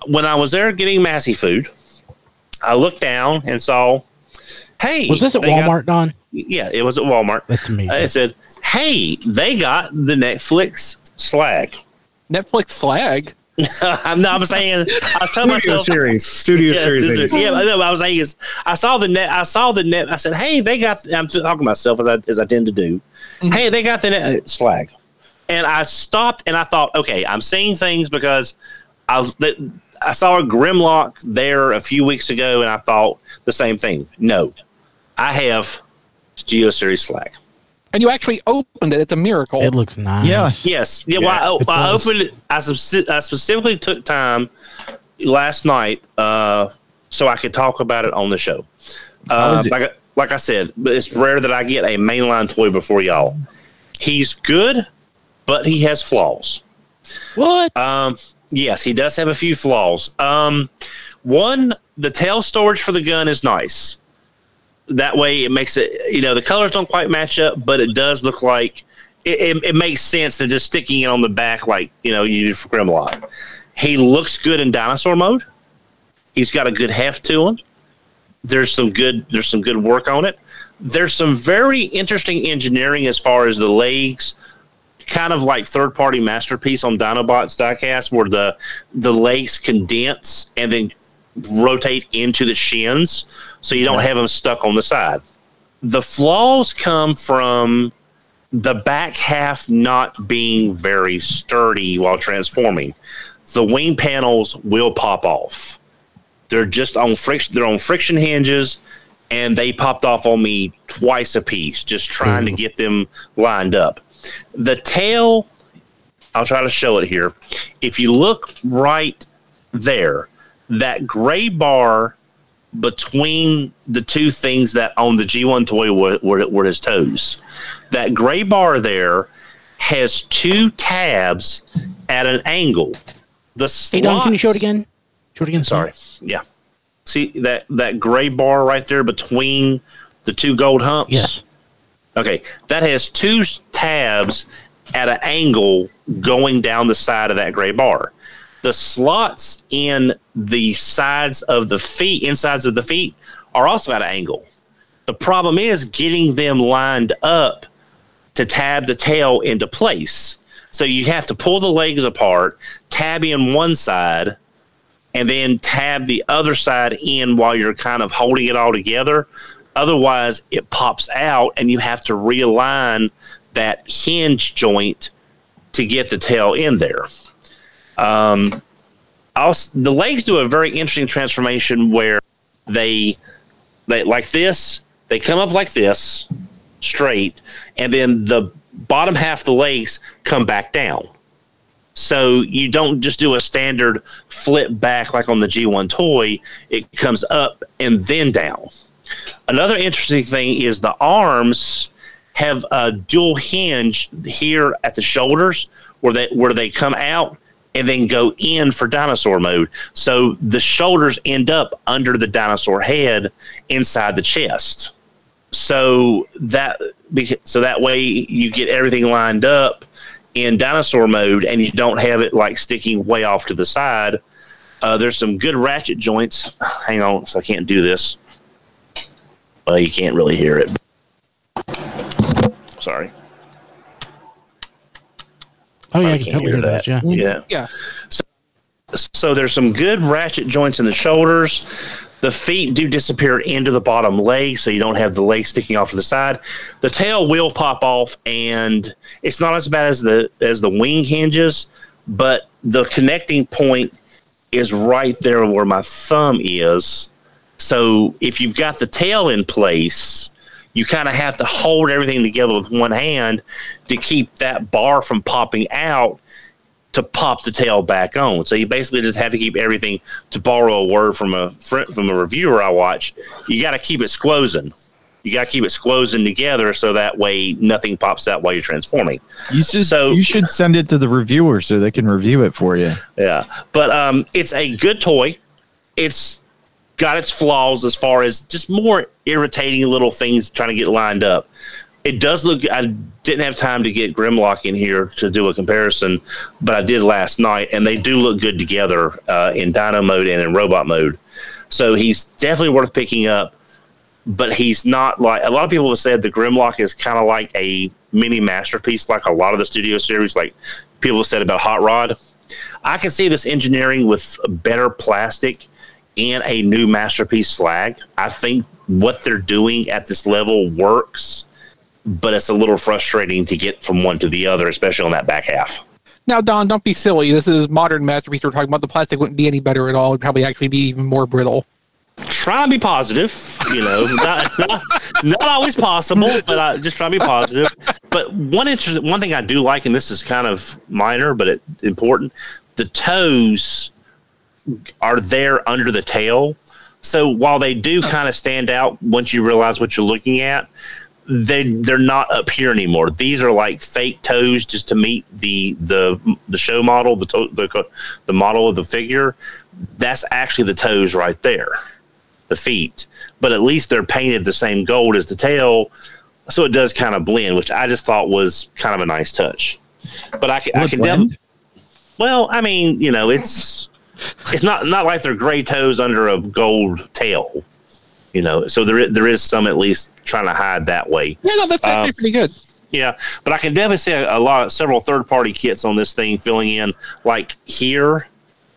when I was there getting Massey food, I looked down and saw, hey, Was this at they got- Walmart, Don? yeah, it was at Walmart. That's amazing. I said, "Hey, they got the Netflix slag." Netflix slag. I'm not saying. I was telling Studio myself. series, studio Yeah, series. this is- yeah, I know, I was saying is I saw the net. I saw the net. I said, "Hey, they got." I'm talking to myself as I as I tend to do. Mm-hmm. Hey, they got the net uh, slag, and I stopped and I thought, okay, I'm seeing things because I was. I saw a Grimlock there a few weeks ago, and I thought the same thing. No, I have Geo Series slag. And you actually opened it. It's a miracle. It looks nice. Yes. Yes. Yeah. Yeah, well, it I, I opened it. I, speci- I specifically took time last night uh, so I could talk about it on the show. Uh, like, I, like I said, it's rare that I get a mainline toy before y'all. He's good, but he has flaws. What? Um, yes, he does have a few flaws. Um, one, the tail storage for the gun is nice. That way, it makes it. You know, the colors don't quite match up, but it does look like it. It, it makes sense than just sticking it on the back like you know you do for Grimlock. He looks good in dinosaur mode. He's got a good heft to him. There's some good. There's some good work on it. There's some very interesting engineering as far as the legs kind of like third party masterpiece on Dinobots diecast where the the legs condense and then rotate into the shins so you don't have them stuck on the side. The flaws come from the back half not being very sturdy while transforming. The wing panels will pop off. They're just on friction they're on friction hinges and they popped off on me twice a piece, just trying to get them lined up. The tail, I'll try to show it here. If you look right there, that gray bar between the two things that on the G1 toy were, were, were his toes, that gray bar there has two tabs at an angle. The Hey, Don, can you show it again? Show it again. Sorry. Yeah. See that that gray bar right there between the two gold humps? Yes. Okay. That has two tabs at an angle going down the side of that gray bar. The slots in the sides of the feet, insides of the feet, are also at an angle. The problem is getting them lined up to tab the tail into place. So you have to pull the legs apart, tab in one side, and then tab the other side in while you're kind of holding it all together. Otherwise, it pops out and you have to realign that hinge joint to get the tail in there. Um, the legs do a very interesting transformation where they, they like this, they come up like this, straight, and then the bottom half of the legs come back down. So you don't just do a standard flip back like on the G1 toy, it comes up and then down. Another interesting thing is the arms have a dual hinge here at the shoulders where they where they come out and then go in for dinosaur mode. So the shoulders end up under the dinosaur head inside the chest. So that so that way you get everything lined up in dinosaur mode and you don't have it like sticking way off to the side. Uh, there's some good ratchet joints. Hang on, so I can't do this. Well, you can't really hear it. Sorry. Oh yeah, I I can can't totally hear hear that. that. Yeah. Mm-hmm. Yeah. Yeah. So there's some good ratchet joints in the shoulders. The feet do disappear into the bottom leg, so you don't have the leg sticking off to the side. The tail will pop off, and it's not as bad as the as the wing hinges, but the connecting point is right there where my thumb is. So if you've got the tail in place, you kind of have to hold everything together with one hand to keep that bar from popping out to pop the tail back on. So you basically just have to keep everything. To borrow a word from a fr- from a reviewer I watch, you got to keep it squozing. You got to keep it squozing together so that way nothing pops out while you're transforming. You should So- you should send it to the reviewer so they can review it for you. Yeah, but um, it's a good toy. It's got its flaws as far as just more irritating little things trying to get lined up. It does look. I didn't have time to get Grimlock in here to do a comparison, but I did last night, and they do look good together uh, in Dino mode and in Robot mode. So he's definitely worth picking up. But he's not like a lot of people have said. The Grimlock is kind of like a mini masterpiece, like a lot of the studio series, like people have said about Hot Rod. I can see this engineering with better plastic and a new masterpiece slag. I think what they're doing at this level works, but it's a little frustrating to get from one to the other, especially on that back half. Now, Don, don't be silly. This is modern masterpiece we're talking about. The plastic wouldn't be any better at all. It'd probably actually be even more brittle. Try and be positive, you know, not, not, not always possible, but I just try to be positive. But one interest, one thing I do like, and this is kind of minor but it, important, the toes are there under the tail. So while they do kind of stand out once you realize what you're looking at, they they're not up here anymore. These are like fake toes just to meet the the the show model, the to, the the model of the figure. That's actually the toes right there, the feet. But at least they're painted the same gold as the tail, so it does kind of blend, which I just thought was kind of a nice touch. But I can, I can blend? def- well, I mean, you know, it's it's not not like they're gray toes under a gold tail, you know. So there is, there is some at least trying to hide that way. Yeah, no, that's actually Um, pretty good. Yeah, but I can definitely see a, a lot, several third party kits on this thing filling in. Like here,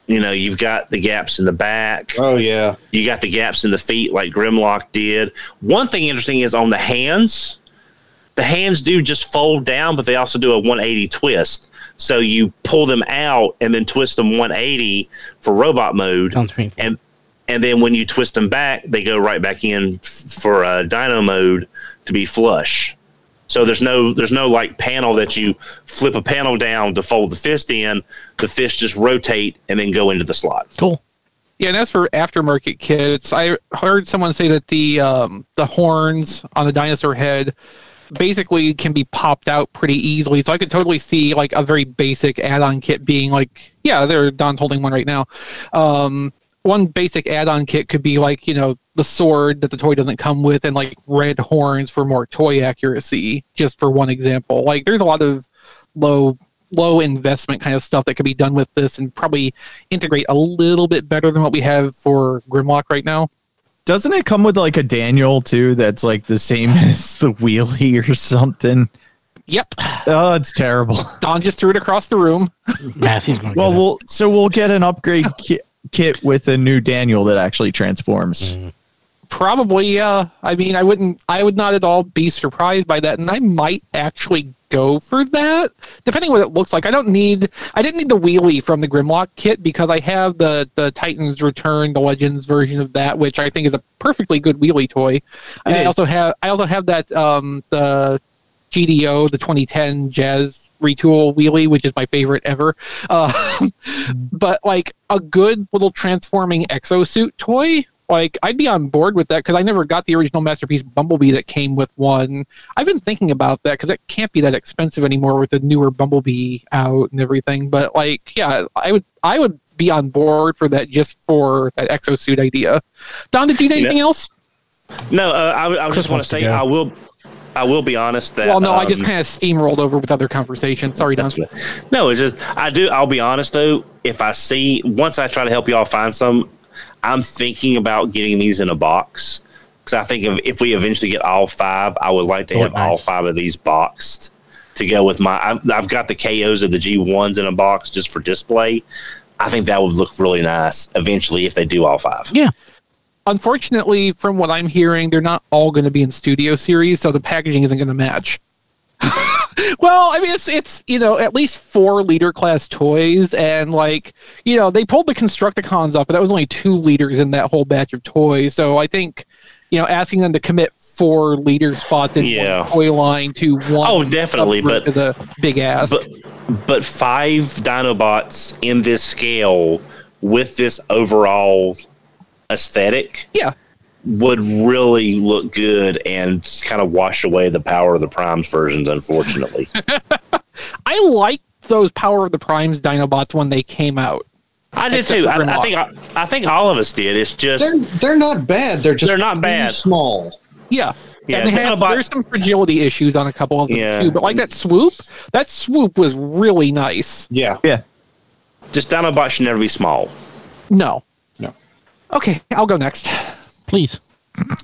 you know, you've got the gaps in the back. Oh yeah. You got the gaps in the feet, like Grimlock did. One thing interesting is on the hands. The hands do just fold down, but they also do a 180 twist. So you pull them out and then twist them 180 for robot mode, Sounds painful. and and then when you twist them back, they go right back in for uh, dino mode to be flush. So there's no there's no like panel that you flip a panel down to fold the fist in. The fist just rotate and then go into the slot. Cool. Yeah, and as for aftermarket kits, I heard someone say that the um, the horns on the dinosaur head basically can be popped out pretty easily. So I could totally see like a very basic add-on kit being like, yeah, there Don's holding one right now. Um, one basic add-on kit could be like you know the sword that the toy doesn't come with, and like red horns for more toy accuracy. Just for one example, like there's a lot of low low investment kind of stuff that could be done with this and probably integrate a little bit better than what we have for Grimlock right now. Doesn't it come with like a Daniel too? That's like the same as the wheelie or something. Yep, Oh, it's terrible. Don just threw it across the room. Massey's going to Well, we'll so we'll get an upgrade kit, kit with a new Daniel that actually transforms. Mm-hmm. Probably, yeah. I mean, I wouldn't, I would not at all be surprised by that, and I might actually go for that, depending what it looks like. I don't need, I didn't need the wheelie from the Grimlock kit because I have the the Titans Return, the Legends version of that, which I think is a perfectly good wheelie toy. I also have, I also have that um the GDO, the 2010 Jazz retool wheelie, which is my favorite ever. Uh, but like a good little transforming exosuit toy, like I'd be on board with that because I never got the original masterpiece Bumblebee that came with one. I've been thinking about that because it can't be that expensive anymore with the newer Bumblebee out and everything. But like, yeah, I would, I would be on board for that just for that exosuit idea. Don, did you need You know- anything else? No, uh, I, I just want to to say go. I will. I will be honest that. Well, no, I just um, kind of steamrolled over with other conversation. Sorry, Don. No, it's just I do. I'll be honest though. If I see once I try to help y'all find some, I'm thinking about getting these in a box because I think if, if we eventually get all five, I would like to Oh, have all five of these boxed to go with my. I've, I've got the KOs of the G ones in a box just for display. I think that would look really nice eventually if they do all five. Yeah. Unfortunately, from what I'm hearing, they're not all going to be in studio series, so the packaging isn't going to match. well, I mean, it's it's you know at least four leader class toys, and like you know they pulled the Constructicons off, but that was only two leaders in that whole batch of toys. So I think you know asking them to commit four leader spots in Yeah. one toy line to one Oh, definitely, but- is a big ask. But but five Dinobots in this scale with this overall aesthetic yeah, would really look good and kind of wash away the power of the Primes versions, unfortunately. I like those Power of the Primes Dinobots when they came out. I did too. I, I think I, I think all of us did. It's just They're they're not bad. They're just They're not bad. Small. Yeah. Yeah, and they have, Dinobot- there's some fragility issues on a couple of them Yeah. too. But like that swoop, that swoop was really nice. Yeah. Yeah. just Dinobots should never be small. No. No. Okay, I'll go next. Please.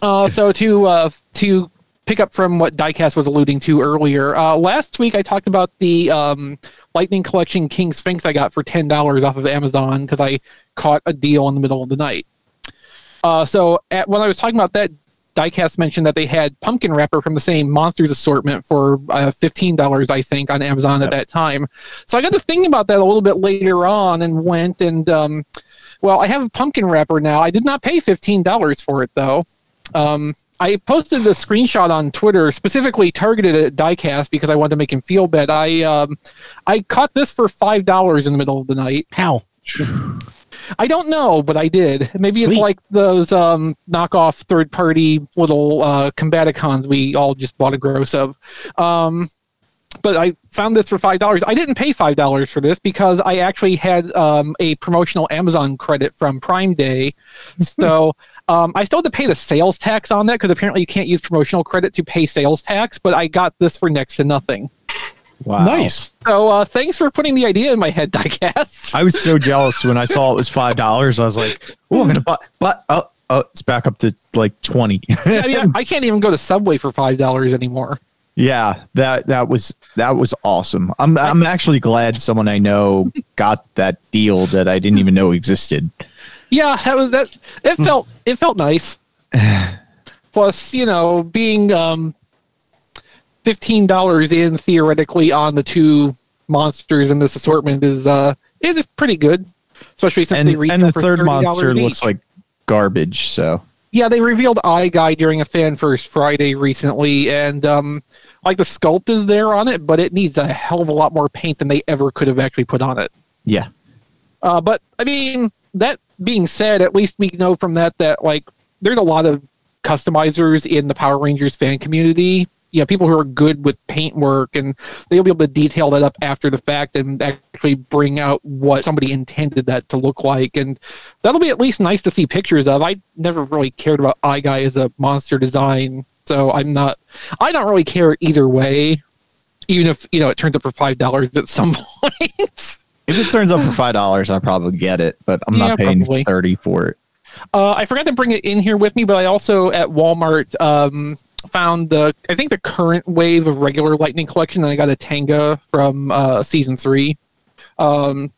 Uh, so to uh, to pick up from what Diecast was alluding to earlier, uh, last week I talked about the um, Lightning Collection King Sphinx I got for ten dollars off of Amazon because I caught a deal in the middle of the night. Uh, so at, when I was talking about that, Diecast mentioned that they had Pumpkin Rapper from the same monsters assortment for uh, fifteen dollars, I think, on Amazon at that time. So I got to thinking about that a little bit later on and went and um, well, I have a Pumpkin Rapper now. I did not pay fifteen dollars for it though. Um, I posted a screenshot on Twitter, specifically targeted at Diecast because I wanted to make him feel bad. I um, I caught this for five dollars in the middle of the night. How? I don't know, but I did. Maybe it's like those um, knockoff third party little uh, Combaticons we all just bought a gross of. Um, but I found this for five dollars. I didn't pay five dollars for this because I actually had um, a promotional Amazon credit from Prime Day. So um, I still had to pay the sales tax on that because apparently you can't use promotional credit to pay sales tax. But I got this for next to nothing. Wow. Nice. So uh, thanks for putting the idea in my head, Diecast. I was so jealous when I saw it was five dollars. I was like, "Oh, I'm gonna buy." But oh, oh, it's back up to like twenty. I mean, I, I can't even go to Subway for five dollars anymore. Yeah, that that was that was awesome. I'm I'm actually glad someone I know got that deal that I didn't even know existed. Yeah, that was that. It felt it felt nice. Plus, you know, being um, fifteen dollars in theoretically on the two monsters in this assortment is uh it is pretty good, especially since And they and the third $30 monster each. looks like garbage. So Yeah, they revealed Eye Guy during a Fan First Friday recently, and um, like the sculpt is there on it, but it needs a hell of a lot more paint than they ever could have actually put on it. yeah, Uh, but I mean, that being said, at least we know from that that like there's a lot of customizers in the Power Rangers fan community. You know, people who are good with paint work, and they'll be able to detail that up after the fact and actually bring out what somebody intended that to look like. And that'll be at least nice to see pictures of. I never really cared about Eye Guy as a monster design, so I'm not. I don't really care either way, even if you know it turns up for five dollars at some point. if it turns up for five dollars, I'll probably get it, but I'm Yeah, not paying probably. thirty for it. Uh, I forgot to bring it in here with me, but I also at Walmart um, found the I think the current wave of regular Lightning collection, and I got a Tenga from uh, season three, um,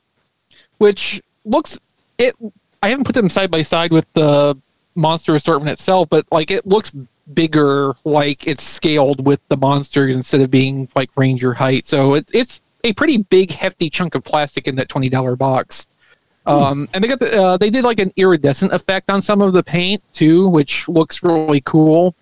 which looks it. I haven't put them side by side with the monster assortment itself, but like it looks bigger, like it's scaled with the monsters instead of being like Ranger height. So it, it's a pretty big, hefty chunk of plastic in that twenty dollar box. Um, and they got the uh, they did like an iridescent effect on some of the paint too, which looks really cool.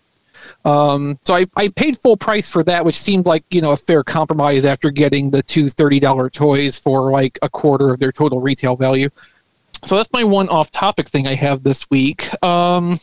Um, so I, I paid full price for that, which seemed like you know a fair compromise after getting the two thirty dollar toys for like a quarter of their total retail value. So that's my one off topic thing I have this week. Um,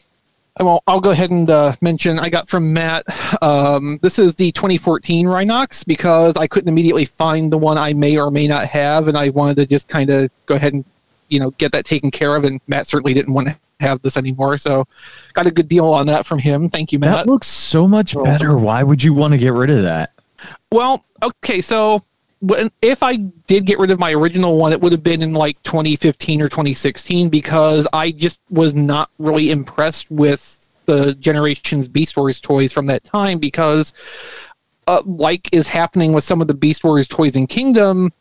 well, I'll go ahead and uh, mention I got from Matt. Um, this is the 2014 Rhinox because I couldn't immediately find the one I may or may not have, and I wanted to just kind of go ahead and you know get that taken care of. And Matt certainly didn't want to have this anymore, so got a good deal on that from him. Thank you, Matt. That looks so much better. Why would you want to get rid of that? Well, okay, so if I did get rid of my original one, it would have been in like 2015 or 2016 because I just was not really impressed with the Generations Beast Wars toys from that time because, uh, like is happening with some of the Beast Wars toys in Kingdom,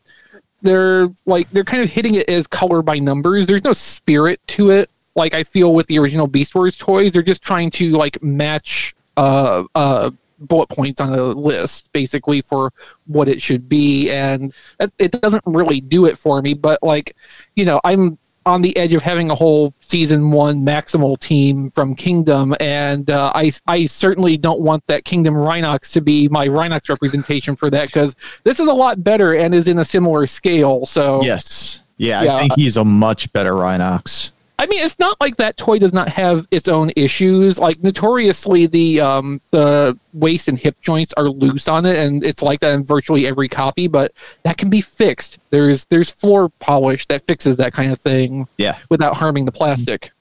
they're like they're kind of hitting it as color by numbers. There's no spirit to it. Like I feel with the original Beast Wars toys, they're just trying to like match uh uh bullet points on a list basically for what it should be and it doesn't really do it for me but like you know i'm on the edge of having a whole season one maximal team from kingdom and uh, i i certainly don't want that kingdom rhinox to be my rhinox representation for that because this is a lot better and is in a similar scale so Yes. Yeah, Yeah. I think he's a much better Rhinox. I mean, it's not like that toy does not have its own issues. Like notoriously, the um, the waist and hip joints are loose on it, and it's like that in virtually every copy. But that can be fixed. There's there's floor polish that fixes that kind of thing Yeah. without harming the plastic.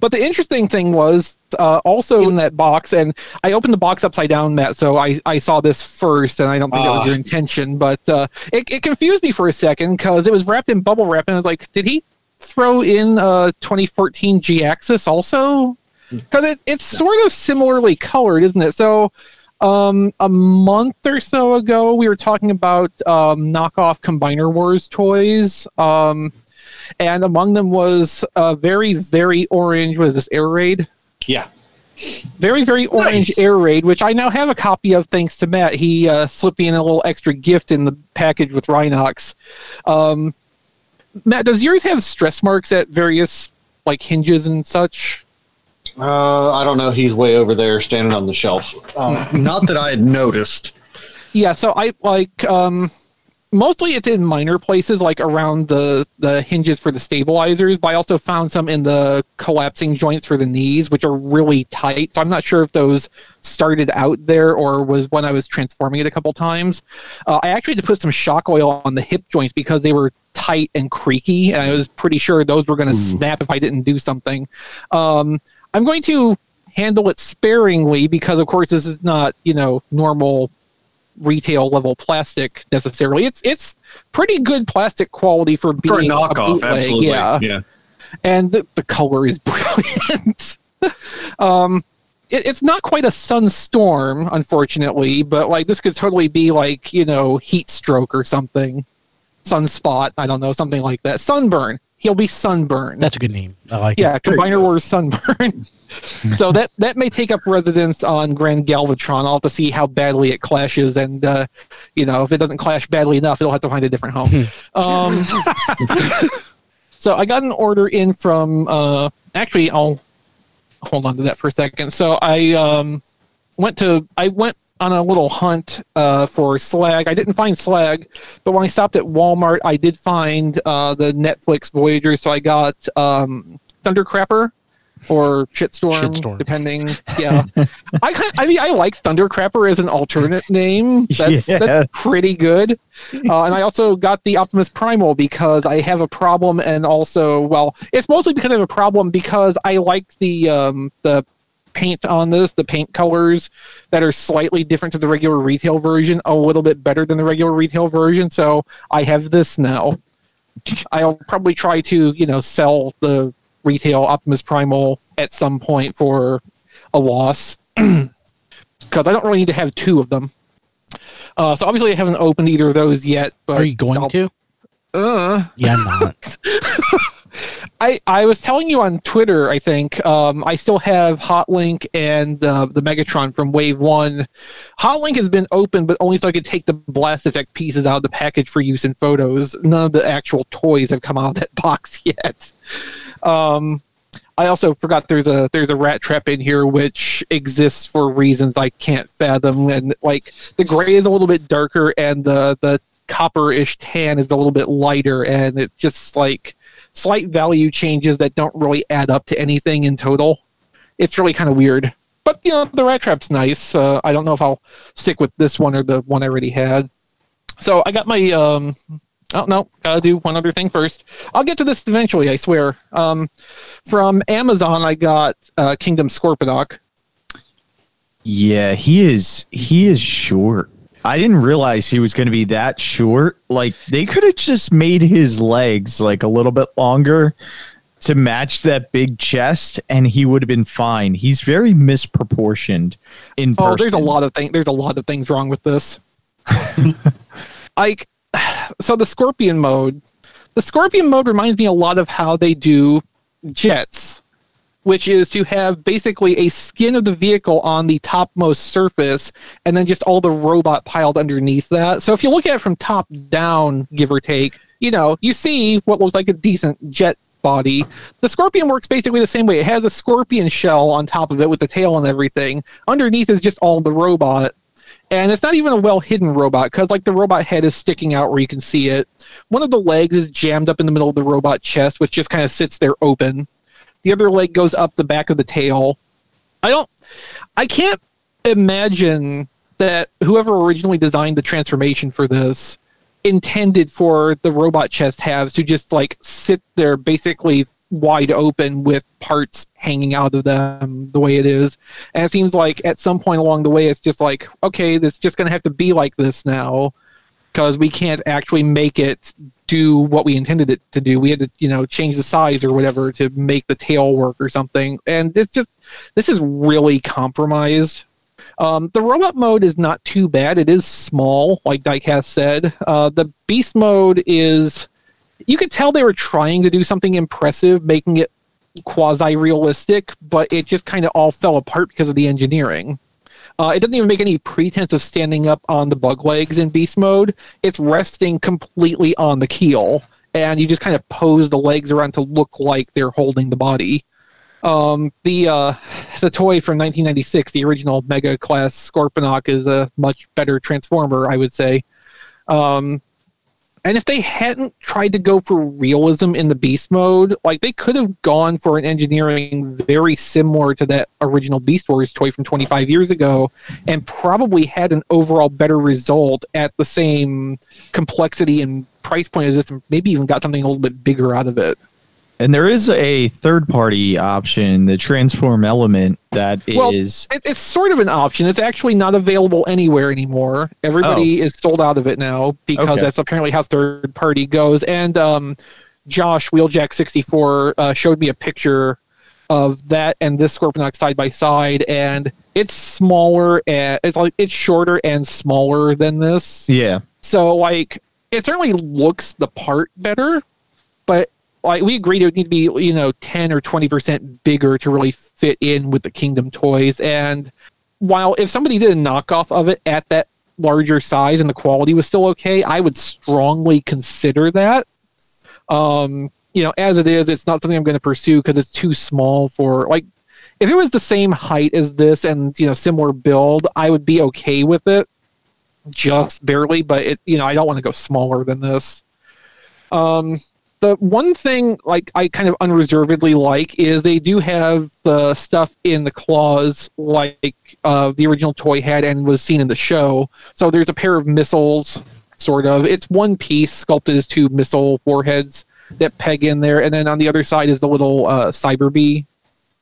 But the interesting thing was uh, also in that box, and I opened the box upside down, Matt. So I, I saw this first, and I don't think that was Ah. your intention, but uh, it, it confused me for a second because it was wrapped in bubble wrap, and I was like, did he throw in uh 2014 G Axis also? Because it, it's sort of similarly colored, isn't it? So um, a month or so ago, we were talking about um, knockoff Combiner Wars toys. Um, and among them was a very, very orange. Was this Air Raid? Yeah. Very, very orange Nice. Air Raid, which I now have a copy of thanks to Matt. He uh, slipped me in a little extra gift in the package with Rhinox. Um, Matt, does yours have stress marks at various like hinges and such? Uh, I don't know. He's way over there standing on the shelf. Uh, not that I had noticed. Yeah, so I like um mostly it's in minor places like around the the hinges for the stabilizers, but I also found some in the collapsing joints for the knees, which are really tight. So I'm not sure if those started out there or was when I was transforming it a couple times. Uh, I actually had to put some shock oil on the hip joints because they were tight and creaky, and I was pretty sure those were going to snap if I didn't do something. Um, I'm going to handle it sparingly because, of course, this is not you know normal retail level plastic necessarily. It's it's pretty good plastic quality for being For a knockoff, bootleg, absolutely. Yeah, yeah. and the, the color is brilliant. um, it, it's not quite a sunstorm, unfortunately, but like this could totally be like you know heat stroke or something, sunspot. I don't know, something like that. Sunburn. He'll be sunburned. That's a good name. I like yeah, it. Combiner Wars Sunburn. so that that may take up residence on Grand Galvatron. I'll have to see how badly it clashes, and uh, you know if it doesn't clash badly enough, it'll have to find a different home. um, So I got an order in from. Uh, actually, I'll hold on to that for a second. So I um, went to. I went on a little hunt uh, for slag. I didn't find slag, but when I stopped at Walmart, I did find uh, the Netflix Voyager. So I got um, Thundercrapper or Shitstorm, Shitstorm. depending. Yeah, I. I mean, I like Thundercrapper as an alternate name. That's Yeah. that's pretty good. Uh, and I also got the Optimus Primal because I have a problem, and also, well, it's mostly because I have a problem because I like the um, the paint on this, the paint colors that are slightly different to the regular retail version, a little bit better than the regular retail version. So I have this now. I'll probably try to, you know, sell the retail Optimus Primal at some point for a loss because I don't really need to have two of them. Uh, so obviously I haven't opened either of those yet. But Are you going I'll- to? Uh, Yeah, I'm not. I, I was telling you on Twitter, I think, um, I still have Hotlink and uh, the Megatron from Wave 1. Hotlink has been open, but only so I could take the blast effect pieces out of the package for use in photos. None of the actual toys have come out of that box yet. Um, I also forgot there's a there's a rat trap in here which exists for reasons I can't fathom, and like the gray is a little bit darker and the the copper-ish tan is a little bit lighter, and it just like slight value changes that don't really add up to anything in total. It's really kind of weird. But you know, the rat trap's nice. Uh, I don't know if I'll stick with this one or the one I already had. So I got my um oh no, gotta do one other thing first. I'll get to this eventually, I swear. Um from Amazon I got uh Kingdom Scorponok. Yeah, he is. He is short. I didn't realize he was going to be that short. Like they could have just made his legs like a little bit longer to match that big chest, and he would have been fine. He's very misproportioned in person. Oh, there's a lot of things. There's a lot of things wrong with this. like, so the Scorpion mode, the Scorpion mode reminds me a lot of how they do jets, which is to have basically a skin of the vehicle on the topmost surface, and then just all the robot piled underneath that. So if you look at it from top down, give or take, you know, you see what looks like a decent jet body. The Scorpion works basically the same way. It has a scorpion shell on top of it with the tail and everything. Underneath is just all the robot. And it's not even a well hidden robot because, like, the robot head is sticking out where you can see it. One of the legs is jammed up in the middle of the robot chest, which just kind of sits there open. The other leg goes up the back of the tail. I don't, I can't imagine that whoever originally designed the transformation for this intended for the robot chest halves to just like sit there basically wide open with parts hanging out of them the way it is. And it seems like at some point along the way, it's just like, okay, this just going to have to be like this now because we can't actually make it do what we intended it to do. We had to, you know, change the size or whatever to make the tail work or something. And it's just, this is really compromised. Um, the robot mode is not too bad. It is small, like Diecast said. Uh, the beast mode is, you could tell they were trying to do something impressive, making it quasi realistic, but it just kind of all fell apart because of the engineering. Uh, it doesn't even make any pretense of standing up on the bug legs in beast mode. It's resting completely on the keel, and you just kind of pose the legs around to look like they're holding the body. Um, the uh, the toy from 1996, the original Mega Class Scorponok, is a much better transformer, I would say. Um, and if they hadn't tried to go for realism in the beast mode, like they could have gone for an engineering very similar to that original Beast Wars toy from 25 years ago, and probably had an overall better result at the same complexity and price point as this, and maybe even got something a little bit bigger out of it. And there is a third party option, the transform element that is. Well, It, it's sort of an option. It's actually not available anywhere anymore. Everybody is sold out of it now because Okay. that's apparently how third party goes. And um, Josh Wheeljack64 uh, showed me a picture of that and this Scorponok side by side, and it's smaller and it's like it's shorter and smaller than this. yeah. So like it certainly looks the part better, but like we agreed it would need to be you know 10 or 20 percent bigger to really fit in with the kingdom toys and while if somebody did a knockoff of it at that larger size and the quality was still okay i would strongly consider that um you know, as it is, it's not something I'm going to pursue because it's too small for like. If it was the same height as this and you know similar build, I would be okay with it, just barely. But it, you know, I don't want to go smaller than this. Um, the one thing like I kind of unreservedly like is they do have the stuff in the claws like uh, the original toy had and was seen in the show. So there's a pair of missiles, sort of. It's one piece sculpted as two missile warheads that peg in there, and then on the other side is the little uh, cyber bee,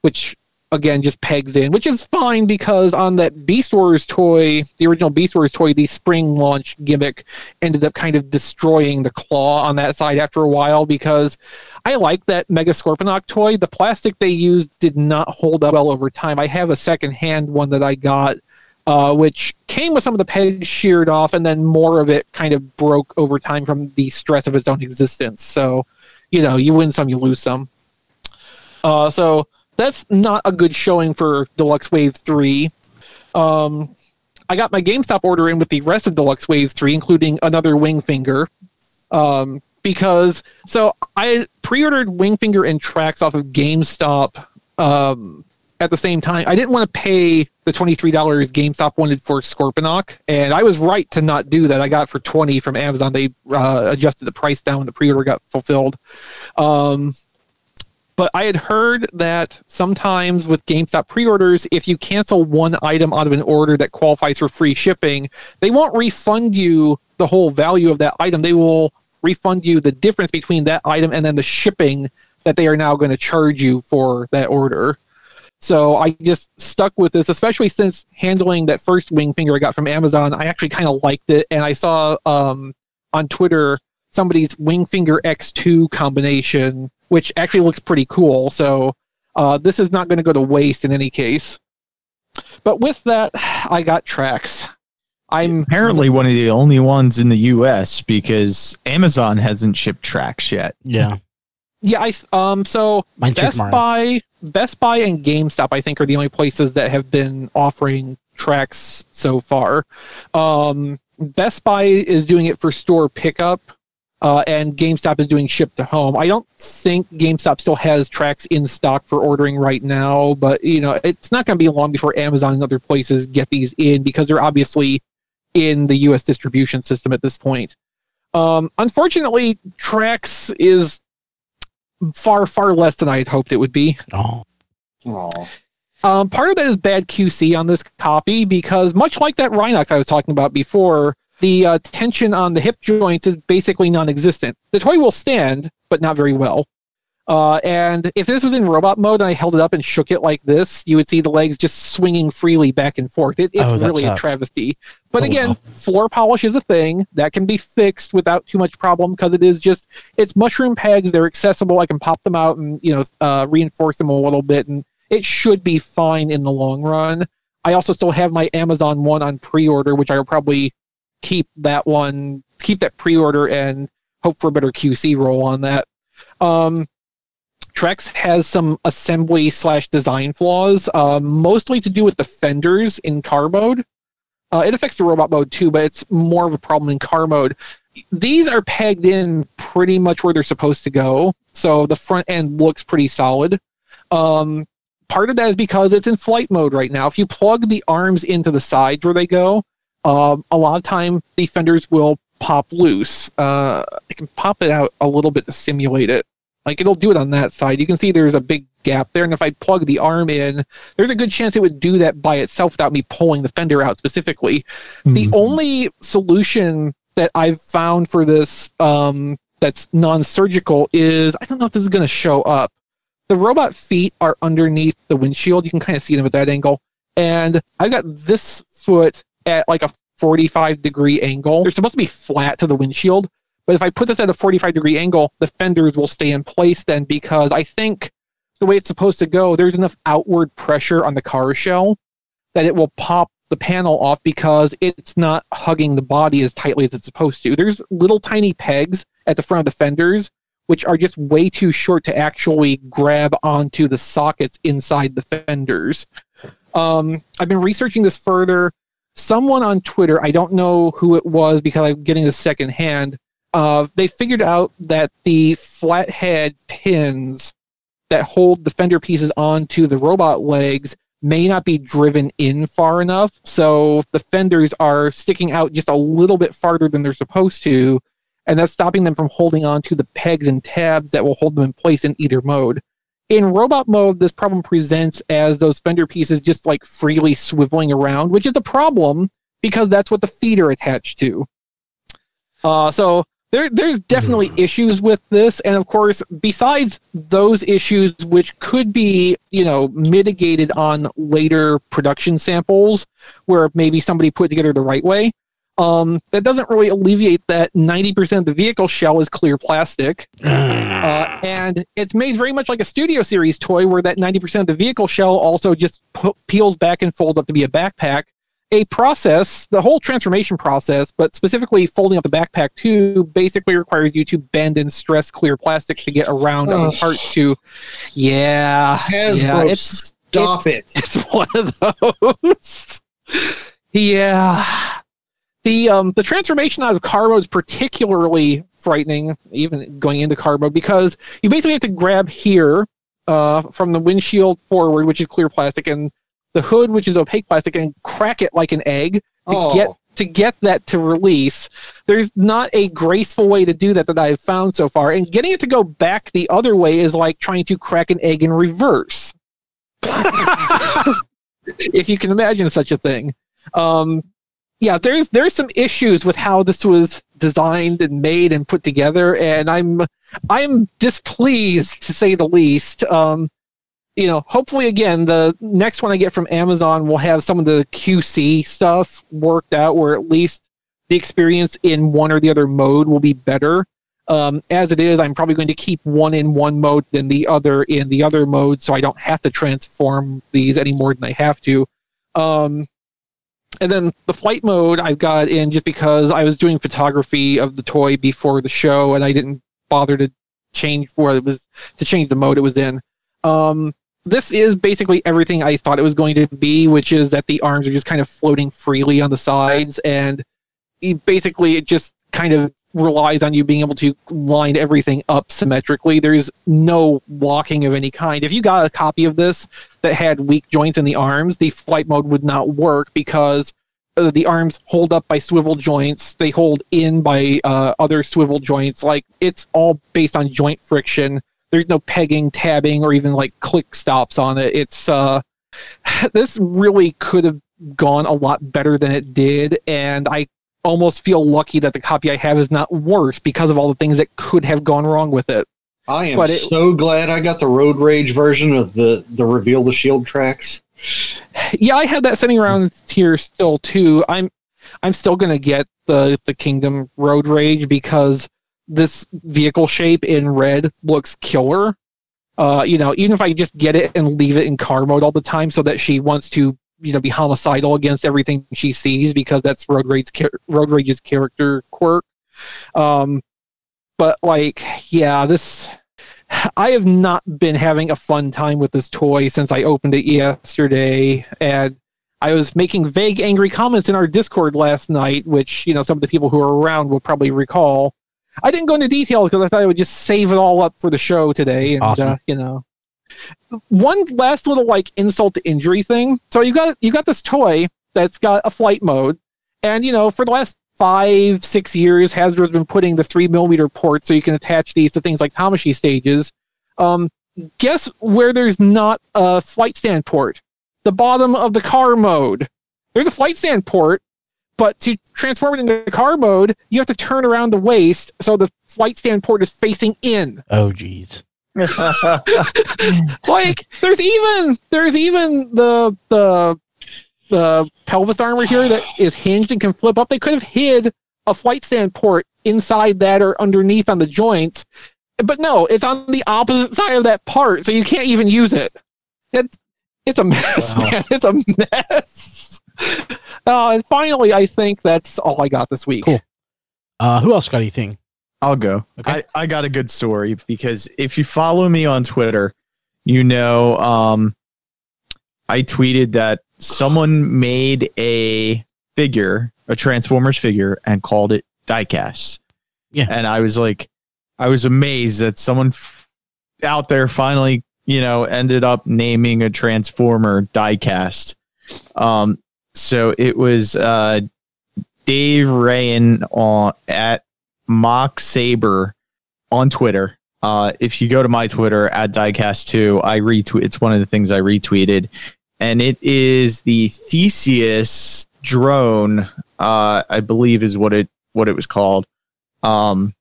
which again just pegs in, which is fine because on that Beast Wars toy, the original Beast Wars toy, the spring launch gimmick ended up kind of destroying the claw on that side after a while because I like that Mega Scorponok toy. The plastic they used did not hold up well over time. I have a second hand one that I got. Uh, which came with some of the pegs sheared off, and then more of it kind of broke over time from the stress of its own existence. So, you know, you win some, you lose some. Uh, so that's not a good showing for Deluxe Wave 3. Um, I got my GameStop order in with the rest of Deluxe Wave 3, including another Wing Finger. Um, because, so I pre ordered Wing Finger and Tracks off of GameStop um, at the same time. I didn't want to pay the $23 GameStop wanted for Scorponok, and I was right to not do that. I got for 20 from Amazon. They uh, adjusted the price down when the pre order got fulfilled. Um, but I had heard that sometimes with GameStop pre-orders, if you cancel one item out of an order that qualifies for free shipping, they won't refund you the whole value of that item. They will refund you the difference between that item and then the shipping that they are now going to charge you for that order. So I just stuck with this, especially since handling that first wing finger I got from Amazon. I actually kind of liked it, and I saw um, on Twitter somebody's wing finger X2 combination which actually looks pretty cool. So uh, this is not going to go to waste in any case. But with that, I got tracks. I'm apparently one of the only ones in the U.S. because Amazon hasn't shipped tracks yet. Yeah. Yeah, I um so Mine Best. Buy, Best Buy and GameStop I think are the only places that have been offering tracks so far. Um Best Buy is doing it for store pickup uh, and GameStop is doing ship to home. I don't think GameStop still has tracks in stock for ordering right now, but you know it's not going to be long before Amazon and other places get these in because they're obviously in the U.S. distribution system at this point. Um, unfortunately, Tracks is far far less than I had hoped it would be. Oh, Um, part of that is bad QC on this copy because much like that Rhinox I was talking about before, the uh, tension on the hip joints is basically non-existent. The toy will stand, but not very well. Uh, and if this was in robot mode and I held it up and shook it like this, you would see the legs just swinging freely back and forth. It, it's Oh, really a travesty. But Oh, again, no. floor polish is a thing that can be fixed without too much problem because it is just it's mushroom pegs. They're accessible. I can pop them out and you know uh, reinforce them a little bit, and it should be fine in the long run. I also still have my Amazon one on pre-order, which I will probably keep that one, keep that pre-order, and hope for a better QC roll on that. Um, Tracks has some assembly slash design flaws, uh, mostly to do with the fenders in car mode. Uh, it affects the robot mode too, but it's more of a problem in car mode. These are pegged in pretty much where they're supposed to go, so the front end looks pretty solid. Um, part of that is because it's in flight mode right now. If you plug the arms into the sides where they go, um, a lot of time the fenders will pop loose. Uh, I can pop it out a little bit to simulate it. Like it'll do it on that side. You can see there's a big gap there, and if I plug the arm in, there's a good chance it would do that by itself without me pulling the fender out specifically. The Mhm. only solution that I've found for this um, that's non-surgical is I don't know if this is going to show up. The robot feet are underneath the windshield. You can kind of see them at that angle, and I've got this foot at like a 45 degree angle. They're supposed to be flat to the windshield, but if I put this at a 45 degree angle, the fenders will stay in place then because I think the way it's supposed to go, there's enough outward pressure on the car shell that it will pop the panel off because it's not hugging the body as tightly as it's supposed to. There's little tiny pegs at the front of the fenders, which are just way too short to actually grab onto the sockets inside the fenders. Um, I've been researching this further. Someone on Twitter, I don't know who it was because I'm getting this secondhand, uh, they figured out that the flathead pins that hold the fender pieces onto the robot legs may not be driven in far enough. So the fenders are sticking out just a little bit farther than they're supposed to. And that's stopping them from holding on to the pegs and tabs that will hold them in place in either mode. In robot mode, this problem presents as those fender pieces just like freely swiveling around, which is a problem because that's what the feet are attached to. Uh, so there, there's definitely issues with this, and of course, besides those issues, which could be, you know, mitigated on later production samples, where maybe somebody put together the right way. Um, that doesn't really alleviate that 90% of the vehicle shell is clear plastic. Uh, and it's made very much like a studio series toy where that 90% of the vehicle shell also just peels back and folds up to be a backpack. A process, the whole transformation process, but specifically folding up the backpack too, basically requires you to bend and stress clear plastic to get around Ugh. parts to. Yeah. Hasbro, yeah, it's, stop it. it's one of those. yeah. The um the transformation out of car mode is particularly frightening, even going into car mode, because you basically have to grab here uh from the windshield forward, which is clear plastic, and the hood, which is opaque plastic, and crack it like an egg to Oh. get to get that to release. There's not a graceful way to do that that I've found so far, and getting it to go back the other way is like trying to crack an egg in reverse if you can imagine such a thing. Um, yeah, there's there's some issues with how this was designed and made and put together, and I'm I'm displeased to say the least. Um, you know, hopefully, again, the next one I get from Amazon will have some of the QC stuff worked out, where at least the experience in one or the other mode will be better. Um, as it is, I'm probably going to keep one in one mode and the other in the other mode, so I don't have to transform these any more than I have to. Um, and then the flight mode I've got in just because I was doing photography of the toy before the show, and I didn't bother to change where it was to change the mode it was in. Um, this is basically everything I thought it was going to be, which is that the arms are just kind of floating freely on the sides, and basically it just kind of relies on you being able to line everything up symmetrically. There's no locking of any kind. If you got a copy of this that had weak joints in the arms, the flight mode would not work because uh, the arms hold up by swivel joints. They hold in by uh, other swivel joints. Like it's all based on joint friction. There's no pegging, tabbing, or even like click stops on it. It's uh, this really could have gone a lot better than it did, and I almost feel lucky that the copy I have is not worse because of all the things that could have gone wrong with it. I am it- so glad I got the road rage version of the the reveal the shield tracks. yeah, I have that sitting around here still too. I'm I'm still gonna get the the Kingdom Road Rage because this vehicle shape in red looks killer. Uh, you know, even if I just get it and leave it in car mode all the time, so that she wants to, you know, be homicidal against everything she sees because that's Road Rage's Road Rage's character quirk. Um, but like, yeah, this I have not been having a fun time with this toy since I opened it yesterday, and I was making vague, angry comments in our Discord last night, which you know some of the people who are around will probably recall. I didn't go into details because I thought I would just save it all up for the show today, and Awesome. uh, you know, one last little like insult to injury thing. So you got you got this toy that's got a flight mode, and you know for the last five six years, Hasbro's been putting the three millimeter port so you can attach these to things like Tamashii stages. Um, guess where there's not a flight stand port? The bottom of the car mode. There's a flight stand port, but to transform it into the car mode, you have to turn around the waist so the flight stand port is facing in. Oh, geez. like there's even there's even the the the pelvis armor here that is hinged and can flip up. They could have hid a flight stand port inside that or underneath on the joints, but no, it's on the opposite side of that part, so you can't even use it. It's it's a mess, Wow. man. It's a mess. Uh, and finally, I think that's all I got this week. Cool. Uh, who else got anything? I'll go. Okay. I, I got a good story because if you follow me on Twitter, you know um, I tweeted that someone made a figure, a Transformers figure, and called it diecast. Yeah. and I was like, I was amazed that someone f- out there finally, you know, ended up naming a Transformer diecast. Um, so it was uh, Dave Rayan on at Mock Saber on Twitter. Uh, if you go to my Twitter at diecast2, I retweet. It's one of the things I retweeted, and it is the Theseus drone. Uh, I believe is what it what it was called. Um,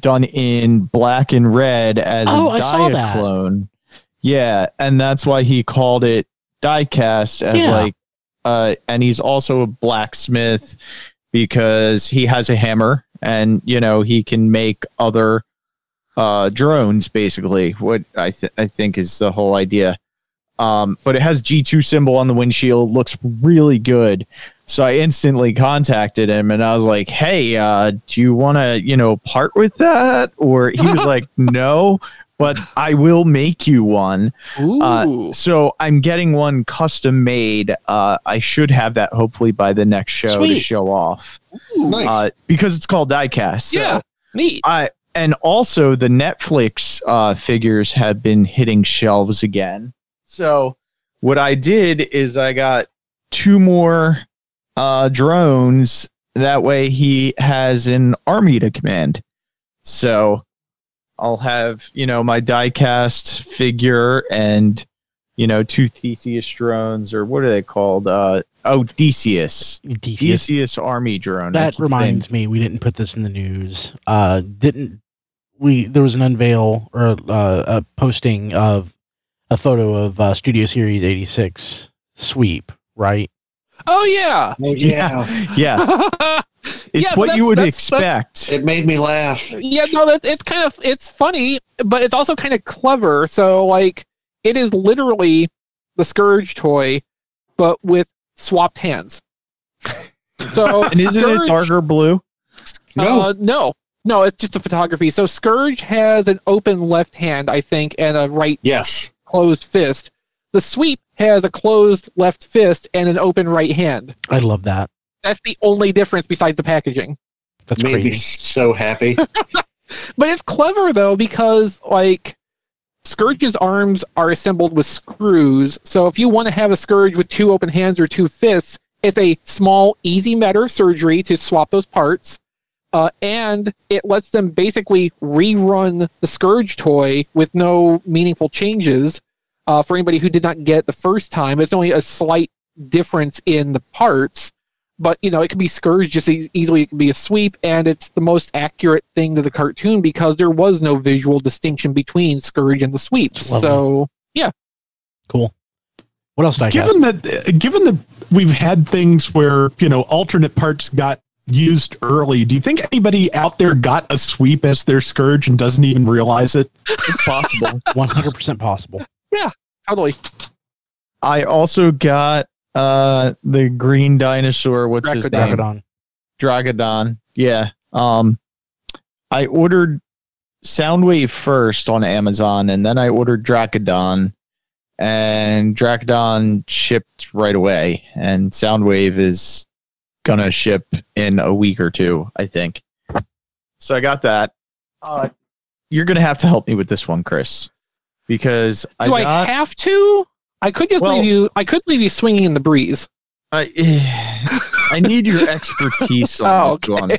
done in black and red as Oh, a I saw clone. Yeah, and that's why he called it diecast as Yeah. like uh and he's also a blacksmith because he has a hammer and you know he can make other uh drones basically what I th- I think is the whole idea. Um but it has G2 symbol on the windshield looks really good. So I instantly contacted him and I was like, "Hey, uh do you want to, you know, part with that?" Or he was like, "No, but I will make you one." Ooh. Uh, so I'm getting one custom made. Uh, I should have that hopefully by the next show to show off. Nice. Uh, because it's called diecast. So yeah. Neat. I and also the Netflix uh, figures have been hitting shelves again. So what I did is I got two more uh, drones. That way he has an army to command. So I'll have you know my diecast figure and you know two Theseus drones or what are they called? Uh, oh, Deseus. Deseus. Deseus army drone. That keep saying reminds me, we didn't put this in the news. Uh, didn't we? There was an unveil or uh, a posting of a photo of uh, Studio Series 86 sweep, right? Oh yeah. oh yeah. Yeah, it's Yeah, what you would that's- that's- expect. It made me laugh. Yeah, no, that it's kind of it's funny, but it's also kind of clever. So like, it is literally the Scourge toy, but with swapped hands. So and isn't it darker blue? No. Uh, no, no, it's just a photography. So Scourge has an open left hand, I think, and a right Yes. closed fist. The Sweep has a closed left fist and an open right hand. I love that. That's the only difference besides the packaging. That's made me so happy. But it's clever though because like Scourge's arms are assembled with screws. So if you want to have a Scourge with two open hands or two fists, it's a small, easy matter of surgery to swap those parts. Uh, and it lets them basically rerun the Scourge toy with no meaningful changes. Uh, for anybody who did not get it the first time, it's only a slight difference in the parts. But you know, it can be Scourge just as easily. It can be a sweep, and it's the most accurate thing to the cartoon because there was no visual distinction between Scourge and the sweep. It's lovely. So Cool. What else did I given that uh, given that we've had things where you know alternate parts got used early do you think anybody out there got a sweep as their scourge and doesn't even realize it It's possible. 100% possible. Yeah. Totally, I also got uh the green dinosaur. What's his name? Dracodon. Dracodon. Yeah. Um, I ordered Soundwave first on Amazon, and then I ordered Dracodon, and Dracodon shipped right away, and Soundwave is gonna ship in a week or two, I think. So I got that. Uh, you're gonna have to help me with this one, Chris, because I do I, got. have to? I could just Well- leave you. I could leave you swinging in the breeze. I, I need your expertise on Oh, one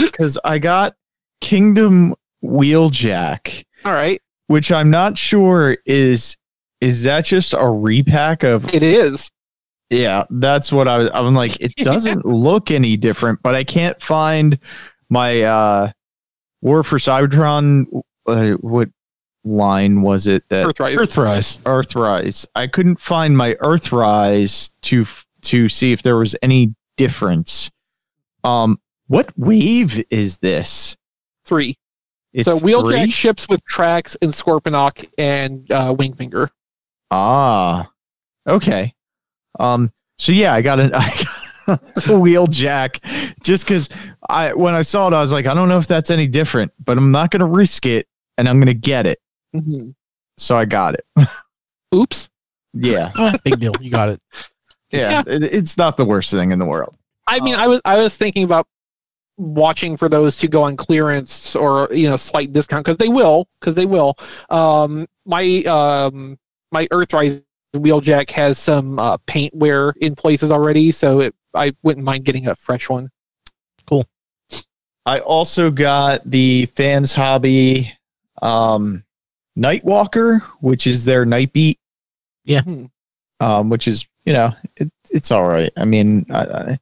because I got Kingdom Wheeljack, All right, which I'm not sure is is that just a repack of it is. yeah that's what I was I'm like it doesn't look any different but I can't find my uh War for Cybertron uh, what line was it that Earthrise. earthrise Earthrise. I couldn't find my Earthrise to to see if there was any difference. Um, what wave is this? Three. It's so wheeljack three? ships with tracks and Scorponok and uh, Wingfinger. Ah, okay. Um, so yeah, I got an I got a wheeljack just because I when I saw it, I was like, I don't know if that's any different, but I'm not gonna risk it, and I'm gonna get it. Mhm. So I got it. Oops. Yeah, Ah, big deal. You got it. yeah. It, it's not the worst thing in the world. I mean, I was I was thinking about watching for those to go on clearance or you know slight discount because they will because they will. Um, my um, my Earthrise wheeljack has some uh, paint wear in places already, so it, I wouldn't mind getting a fresh one. Cool. I also got the Fans Hobby um, Nightwalker, which is their night beat. Yeah. Hmm. Um, which is you know it, it's all right. I mean, I, I,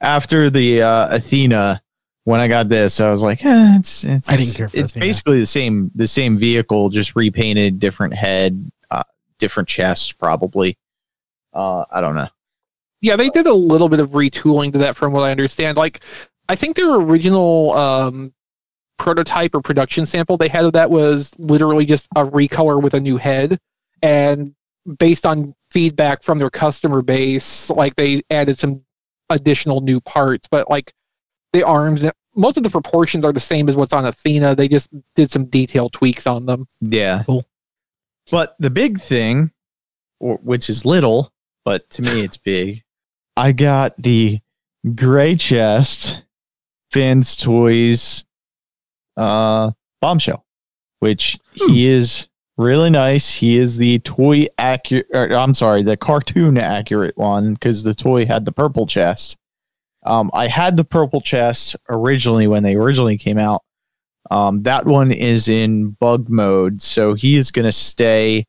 after the uh, Athena, when I got this, I was like, eh, it's it's. I didn't care for It's Athena. basically the same the same vehicle, just repainted, different head, uh, different chest, probably. Uh, I don't know. Yeah, they did a little bit of retooling to that, from what I understand. Like, I think their original um, prototype or production sample they had of that was literally just a recolor with a new head, and based on feedback from their customer base, like they added some additional new parts. But like the arms, most of the proportions are the same as what's on Athena. They just did some detail tweaks on them. Yeah. Cool. But the big thing, or, which is little, but to me it's big, I got the gray chest Fans Toys uh, bombshell, which he is really nice. He is the toy accurate, I'm sorry, the cartoon accurate one because the toy had the purple chest. Um, I had the purple chest originally when they originally came out. Um, that one is in bug mode, so he is going to stay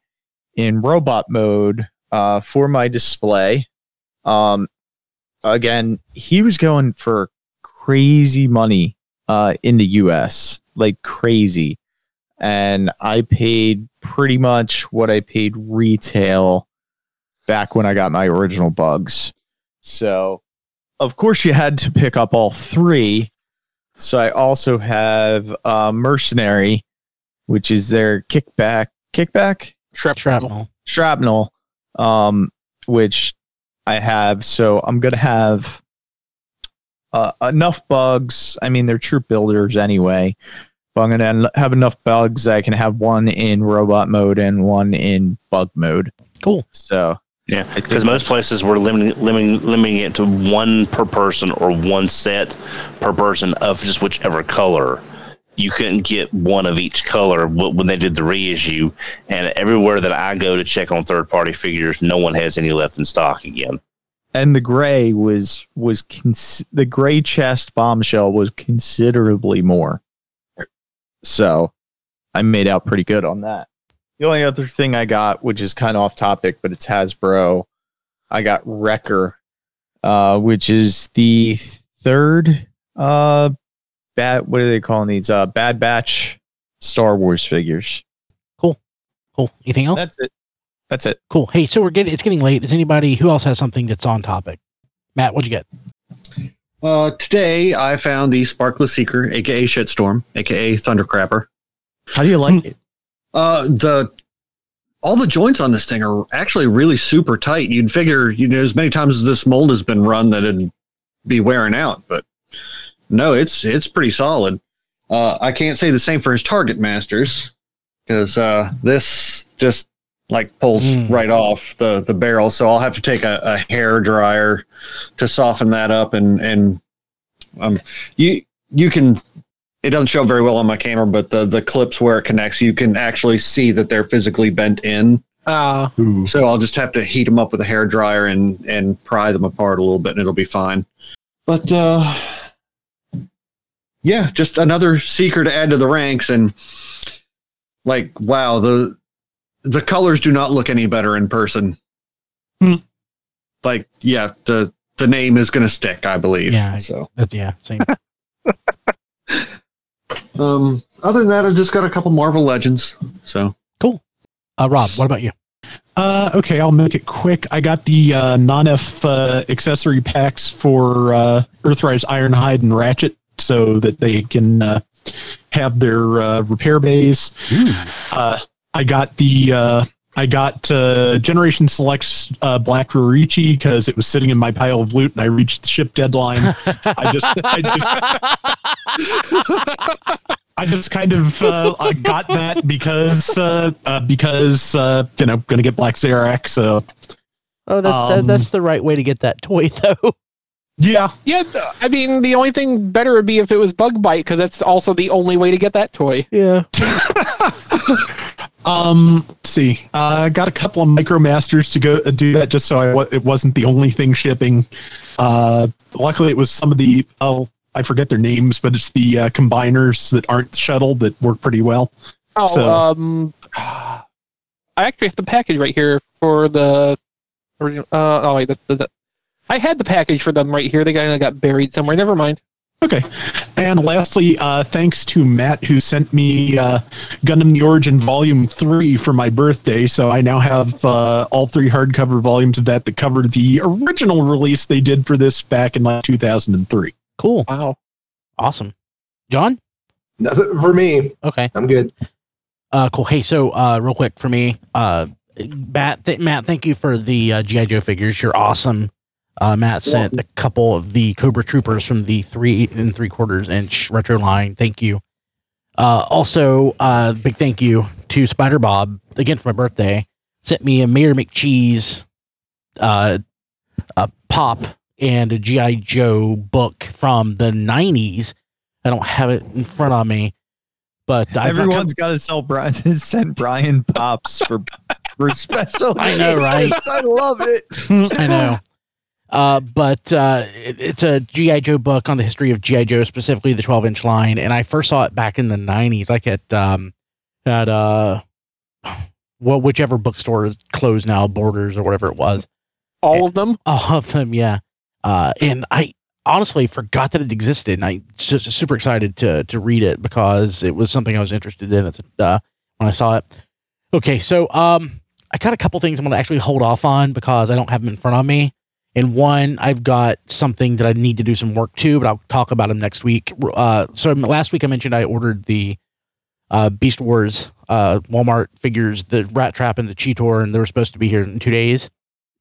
in robot mode uh, for my display. Um, again, he was going for crazy money uh, in the US, like crazy. And I paid pretty much what I paid retail back when I got my original bugs. So, of course, you had to pick up all three. So I also have uh, Mercenary, which is their kickback, kickback, Shrapnel. shrapnel, um, which I have. So I'm gonna have uh, enough bugs. I mean, they're troop builders anyway, but I'm gonna have enough bugs. that I can have one in robot mode and one in bug mode. Cool. So Yeah, because most places were limiting, limiting limiting it to one per person or one set per person of just whichever color. You couldn't get one of each color when they did the reissue. And everywhere that I go to check on third party figures, no one has any left in stock again. And the gray was was cons- the gray chest bombshell was considerably more. So I made out pretty good on that. The only other thing I got, which is kind of off topic, but it's Hasbro, I got Wrecker, uh, which is the third uh bad what are they calling these? Uh Bad Batch Star Wars figures. Cool. Cool. Anything else? That's it. That's it. cool. Hey, so we're getting it's getting late. Is anybody who else has something that's on topic? Matt, what'd you get? Uh, today I found the Sparkless Seeker, aka Shitstorm, aka Thundercrapper. How do you like it? Uh, the all the joints on this thing are actually really super tight. You'd figure, you know, as many times as this mold has been run, that it'd be wearing out, but no, it's it's pretty solid. Uh, I can't say the same for his Target Masters because uh, this just like pulls Mm. right off the the barrel. So I'll have to take a, a hair dryer to soften that up, and and um, you you can it doesn't show very well on my camera, but the the clips where it connects, you can actually see that they're physically bent in. Uh, Ooh. So I'll just have to heat them up with a hair dryer and and pry them apart a little bit, and it'll be fine. But uh, yeah, just another seeker to add to the ranks, and like wow, the the colors do not look any better in person. Hmm. Like yeah, the the name is going to stick, I believe. Yeah. So That's, yeah, same. um, other than that, I just got a couple Marvel Legends. So cool. Uh, Rob, what about you? Uh, okay, I'll make it quick. I got the uh, non-F uh, accessory packs for uh, Earthrise Ironhide and Ratchet, so that they can uh, have their uh, repair bays. Uh, I got the uh, I got uh, Generation Selects uh, Black Roritchi because it was sitting in my pile of loot, and I reached the ship deadline. I just I just. I just kind of uh, I got that because uh, uh, because uh, you know gonna get Black Zarak, so Oh, that's Um, that, that's the right way to get that toy, though. Yeah, Yeah, I mean, the only thing better would be if it was Bug Bite, because that's also the only way to get that toy. Yeah. Um, let's see. I got a couple of MicroMasters to go uh, do that just so I it wasn't the only thing shipping. Uh, luckily, it was some of the oh I forget their names, but it's the uh, combiners that aren't shuttle that work pretty well. Oh, So- um, I actually have the package right here for the. Uh, oh wait, that's the, the. I had the package for them right here. They got got buried somewhere. Never mind. Okay. And lastly, uh, thanks to Matt who sent me uh, Gundam the Origin Volume 3 for my birthday. So I now have uh, all three hardcover volumes of that that cover the original release they did for this back in like 2003. Cool. Wow. Awesome. John? Nothing for me. Okay. I'm good. Uh, cool. Hey, so uh, real quick for me, uh, Matt, th- Matt, thank you for the uh, GI Joe figures. You're awesome. Uh, Matt sent a couple of the Cobra Troopers from the three and three quarters inch retro line. Thank you. Uh, also, uh, big thank you to Spider Bob again for my birthday. Sent me a Mayor McCheese, uh, a pop and a GI Joe book from the '90s. I don't have it in front of me, but I've got- Everyone's got to sell Brian send Brian pops for for special. I know, right? I love it. I know. Uh, but uh, it, it's a GI Joe book on the history of GI Joe, specifically the 12 inch line, and I first saw it back in the 90s, like at um, at uh, well, whichever bookstore is closed now, Borders or whatever it was. All of them. All of them, yeah. Uh, and I honestly forgot that it existed, and I just super excited to to read it because it was something I was interested in at the, uh, when I saw it. Okay, so um, I got a couple things I'm going to actually hold off on because I don't have them in front of me. And one, I've got something that I need to do some work to, but I'll talk about them next week. Uh, so last week I mentioned I ordered the uh, Beast Wars uh, Walmart figures, the Rat Trap and the Cheetor, and they were supposed to be here in two days.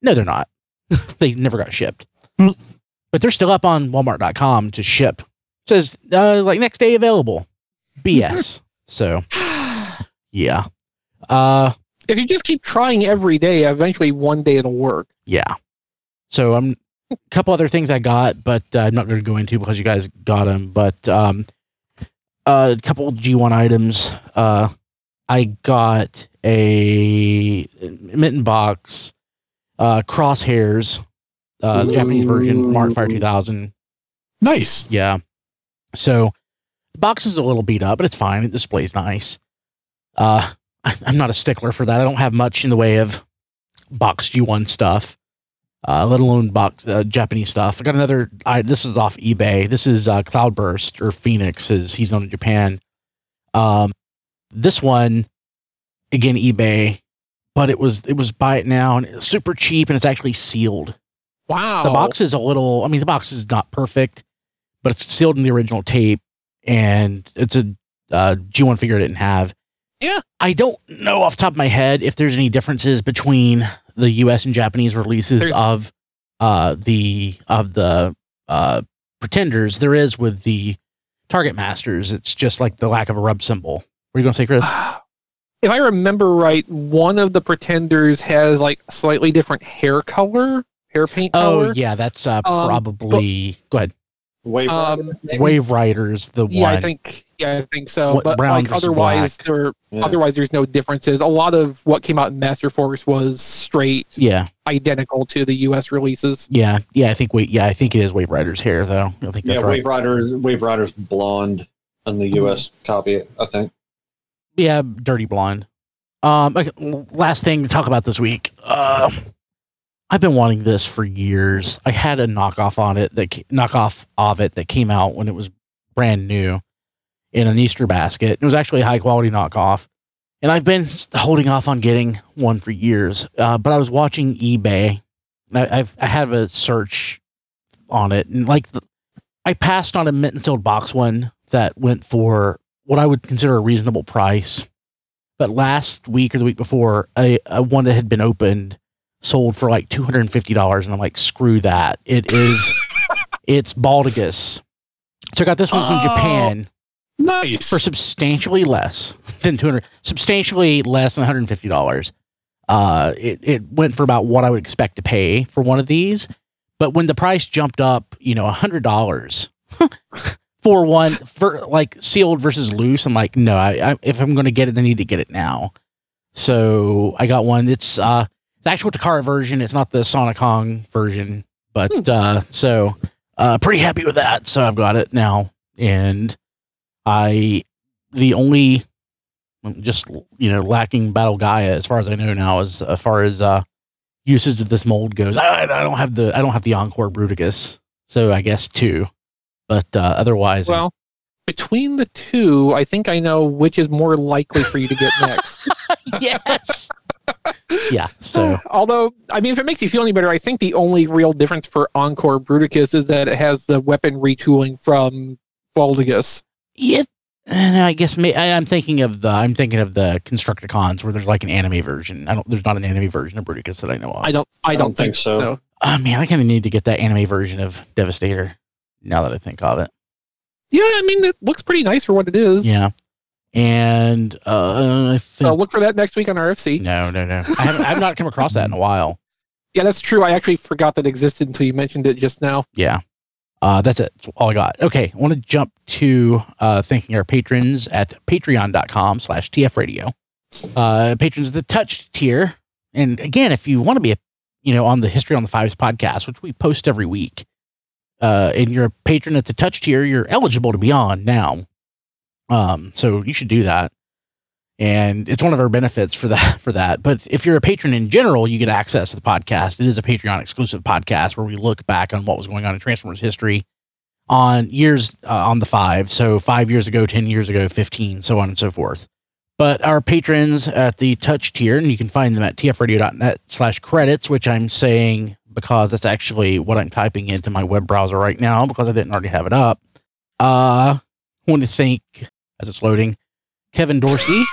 No, they're not. they never got shipped. Hmm. But they're still up on Walmart.com to ship. says uh, like next day available. BS. so, yeah. Uh, If you just keep trying every day, eventually one day it'll work. yeah. So I'm a couple other things I got, but uh, I'm not going to go into because you guys got them. But um, a couple G1 items. Uh, I got a mitten box, uh, crosshairs, uh, the Japanese version from Art Fire 2000. Nice. Yeah. So the box is a little beat up, but it's fine. It displays nice. Uh, I'm not a stickler for that. I don't have much in the way of box G1 stuff, uh, let alone box uh, Japanese stuff. I got another. I, this is off eBay. This is uh, Cloudburst or Phoenix, as he's known in Japan. Um, this one, again, eBay, but it was it was buy it now and it's super cheap and it's actually sealed. Wow. The box is a little. I mean, the box is not perfect, but it's sealed in the original tape, and it's a uh, G1 figure I didn't have. Yeah. I don't know off the top of my head if there's any differences between the U.S. and Japanese releases There's- of uh, the of the uh, Pretenders. There is with the Target Masters. It's just like the lack of a rub symbol. What are you gonna say, Chris? If I remember right, one of the pretenders has like slightly different hair color, hair paint Oh yeah, that's uh, Um, probably. go ahead. Wave Um, Wave Riders, the Yeah, one. I think yeah, I think so. What- but brown like otherwise, black. there Yeah. otherwise there's no differences. A lot of what came out in Master Force was straight yeah. identical to the U.S. releases. Yeah, yeah, I think wait, yeah, I think it is Wave Rider's hair though. I think Yeah, that's right. Wave Rider, Wave Rider's blonde on the U.S. copy, I think. Yeah, dirty blonde. Um, okay, last thing to talk about this week. Uh, I've been wanting this for years. I had a knockoff on it that knockoff of it that came out when it was brand new in an Easter basket. It was actually a high quality knockoff, and I've been holding off on getting one for years. Uh, but I was watching eBay. And I, I've I have a search on it, and like the, I passed on a mint and sealed box one that went for what I would consider a reasonable price. But last week or the week before, a, a one that had been opened sold for like two hundred and fifty dollars, and I'm like, screw that. It is, it's Baldigus. So I got this one from Oh. Japan Nice. for substantially less than 200 substantially less than $150 uh it, it went for about what i would expect to pay for one of these But when the price jumped up, you know, a hundred dollars for one for like sealed versus loose, I'm like, no, I, I if I'm going to get it, I need to get it now. So I got one. It's uh the actual Takara version. It's not the Sonic Kong version, but uh so uh pretty happy with that. So I've got it now, and I the only just you know lacking Battle Gaia as far as I know now as as far as uh usage of this mold goes. I, I don't have the I don't have the Encore Bruticus, so I guess two. But uh, otherwise, Well, between the two, I think I know which is more likely for you to get next. yes, yeah. So Although, I mean, if it makes you feel any better, I think the only real difference for Encore Bruticus is that it has the weapon retooling from Baldigus. Yeah, and I guess may, I, I'm thinking of the I'm thinking of the Constructicons where there's like an anime version. I don't. There's not an anime version of Bruticus that I know of. I don't. I don't, think, so. Oh man, I kind of need to get that anime version of Devastator. Now that I think of it, Yeah, I mean, it looks pretty nice for what it is. yeah. And uh, I think So look for that next week on RFC. no, no, no. I haven't. I've not come across that in a while. Yeah, that's true. I actually forgot that existed until you mentioned it just now. Yeah. Uh, that's it. That's all I got. Okay. I want to jump to uh, thanking our patrons at patreon.com slash tfradio. Uh, patrons of the touch tier. And again, if you want to be a, you know, on the History on the Fives podcast, which we post every week, uh, and you're a patron at the touch tier, you're eligible to be on now. Um, so you should do that. And it's one of our benefits for that for that. But if you're a patron in general, you get access to the podcast. It is a Patreon exclusive podcast where we look back on what was going on in Transformers history on years uh, on the five. So five years ago, ten years ago, fifteen, so on and so forth. But our patrons at the touch tier, and you can find them at tfradio.net slash credits, which I'm saying because that's actually what I'm typing into my web browser right now because I didn't already have it up. Uh, want to thank, as it's loading, Kevin Dorsey.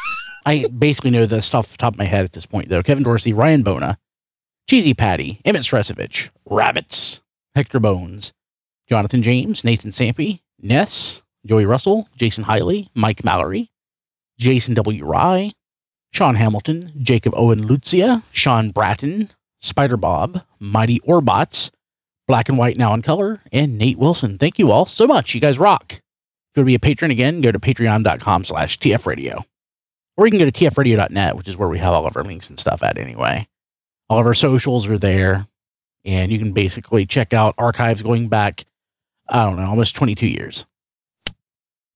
I basically know the stuff off the top of my head at this point, though. Kevin Dorsey, Ryan Bona, Cheesy Patty, Emmett Stresovich, Rabbits, Hector Bones, Jonathan James, Nathan Sampy, Ness, Joey Russell, Jason Hiley, Mike Mallory, Jason W. Rye, Sean Hamilton, Jacob Owen Lucia, Sean Bratton, Spider Bob, Mighty Orbots, Black and White Now in Color, and Nate Wilson. Thank you all so much. You guys rock. Want to be a patron again, go to patreon.com slash tfradio. Or you can go to tfradio.net, which is where we have all of our links and stuff at anyway. All of our socials are there. And you can basically check out archives going back, I don't know, almost 22 years.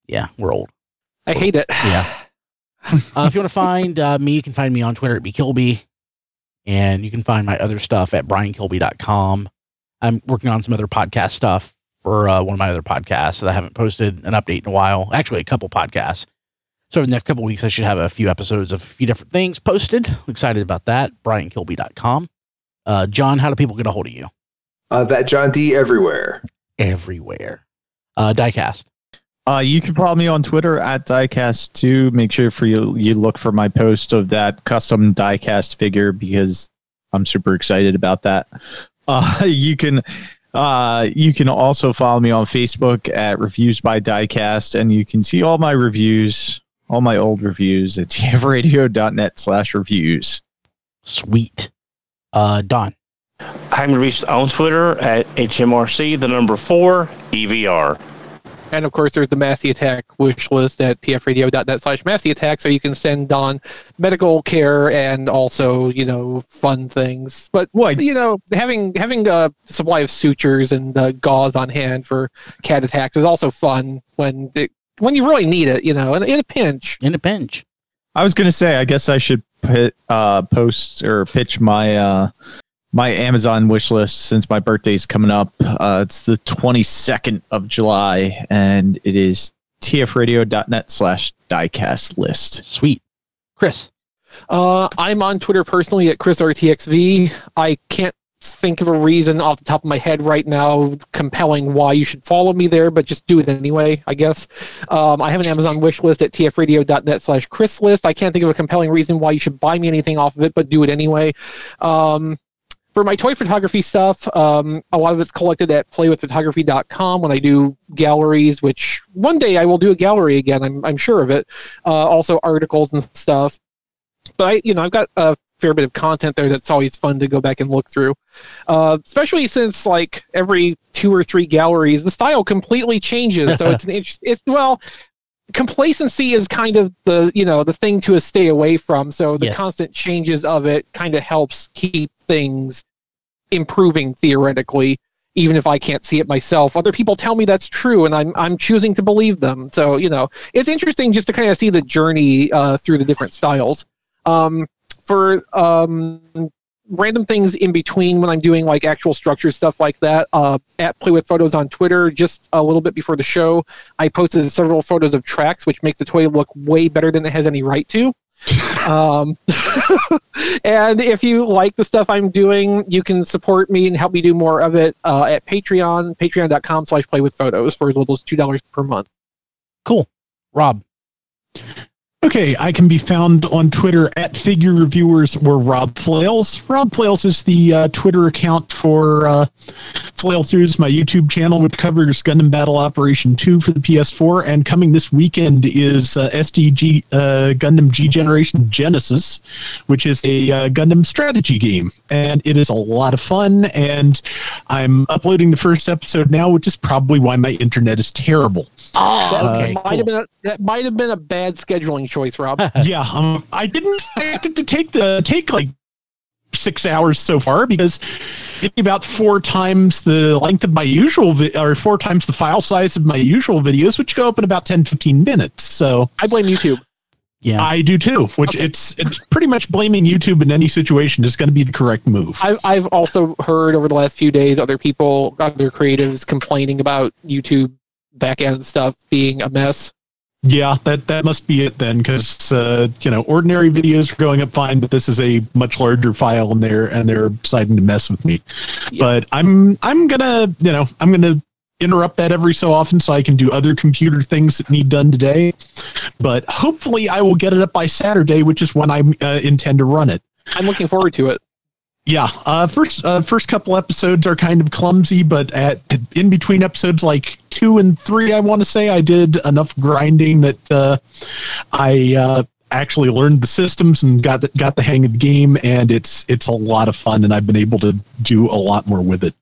Yeah, we're old. I hate it. Yeah. Uh, if you want to find uh, me, you can find me on Twitter at bkilby. And you can find my other stuff at briankilby.com. I'm working on some other podcast stuff for uh, one of my other podcasts that I haven't posted an update in a while. Actually, a couple podcasts. So over the next couple weeks, I should have a few episodes of a few different things posted. excited about that. briankilby.com. Uh, John, how do people get a hold of you? Uh, that John D everywhere. Everywhere. Uh, Diecast. Uh, you can follow me on Twitter at diecast2. Make sure for you you look for my post of that custom diecast figure because I'm super excited about that. Uh, you can uh, you can also follow me on Facebook at Reviews by Diecast, and you can see all my reviews, all my old reviews at tfradio.net slash reviews. Sweet. Uh, Don. I'm reached on Twitter at HMRC, the number four, EVR. And of course, there's the Massey Attack wish list at tfradio.net slash Massey Attack, so you can send on medical care and also, you know, fun things. But What? you know, having having a supply of sutures and uh, gauze on hand for cat attacks is also fun when it, when you really need it. You know, in, in a pinch. In a pinch. I was gonna say, I guess I should put, uh, post or pitch my uh, my Amazon wish list since my birthday's coming up. Uh, it's the 22nd of July, and it is tfradio.net slash diecast list. Sweet. Chris. Uh, I'm on Twitter personally at ChrisRTXV. I can't think of a reason off the top of my head right now compelling why you should follow me there, but just do it anyway, I guess. Um, I have an Amazon wish list at tfradio.net slash Chris list. I can't think of a compelling reason why you should buy me anything off of it, but do it anyway. Um, for my toy photography stuff, um, a lot of it's collected at playwithphotography.com when I do galleries, which one day I will do a gallery again. I'm, I'm sure of it. Uh, also articles and stuff. But I, you know, I've got a fair bit of content there that's always fun to go back and look through. Uh, especially since like every two or three galleries, the style completely changes. So it's an interest. It's well, complacency is kind of the you know the thing to stay away from. So the Yes. constant changes of it kind of helps keep things improving theoretically. Even if I can't see it myself, other people tell me that's true, and I'm I'm choosing to believe them. So you know, it's interesting just to kind of see the journey uh, through the different styles. Um, for um, random things in between when I'm doing like actual structure stuff like that. Uh, at Play with Photos on Twitter, just a little bit before the show, I posted several photos of tracks, which make the toy look way better than it has any right to. Um, and if you like the stuff I'm doing, you can support me and help me do more of it uh, at Patreon, patreon.com slash play with photos for as little as $2 per month. Cool. Rob. Okay, I can be found on Twitter at Figure Reviewers or Rob Flails. Rob Flails is the uh, Twitter account for uh, Flail Throughs, my YouTube channel, which covers Gundam Battle Operation 2 for the PS4. And coming this weekend is uh, SDG uh, Gundam G Generation Genesis, which is a uh, Gundam strategy game. And it is a lot of fun. And I'm uploading the first episode now, which is probably why my internet is terrible. Oh, okay. might cool. have been a, that might have been a bad scheduling choice, Rob. yeah, um, I didn't expect it to take the take like six hours so far because it's about four times the length of my usual vi- or four times the file size of my usual videos, which go up in about 10, 15 minutes. So I blame YouTube. Yeah. I do too, which Okay. it's it's pretty much blaming YouTube in any situation is going to be the correct move. I, I've also heard over the last few days other people, other creatives complaining about YouTube back end stuff being a mess. Yeah, that that must be it then, because uh, you know ordinary videos are going up fine, but this is a much larger file, and they're and they're deciding to mess with me. Yeah. But I'm I'm gonna you know I'm gonna interrupt that every so often so I can do other computer things that need done today. But hopefully I will get it up by Saturday, which is when I uh, intend to run it. I'm looking forward to it. Yeah, uh, first uh, first couple episodes are kind of clumsy, but at in between episodes like two and three, I want to say I did enough grinding that uh, I uh, actually learned the systems and got the, got the hang of the game, and it's it's a lot of fun, and I've been able to do a lot more with it.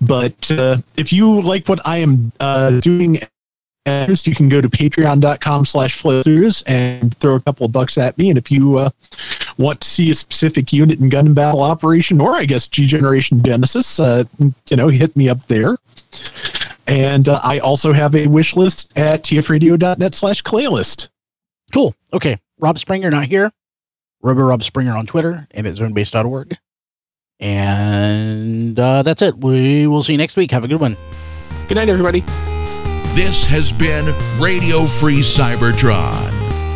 But uh, if you like what I am uh, doing you can go to patreon.com slash flowthroughs and throw a couple of bucks at me and if you uh, want to see a specific unit in Gundam Battle Operation, or I guess G Generation Genesis, uh, you know, hit me up there. And uh, I also have a wish list at tfradio.net slash playlist. Cool. Okay. Rob Springer not here. Robo Rob Springer on Twitter and at zonebase.org. And uh, that's it. We will see you next week. Have a good one. Good night, everybody. This has been Radio Free Cybertron.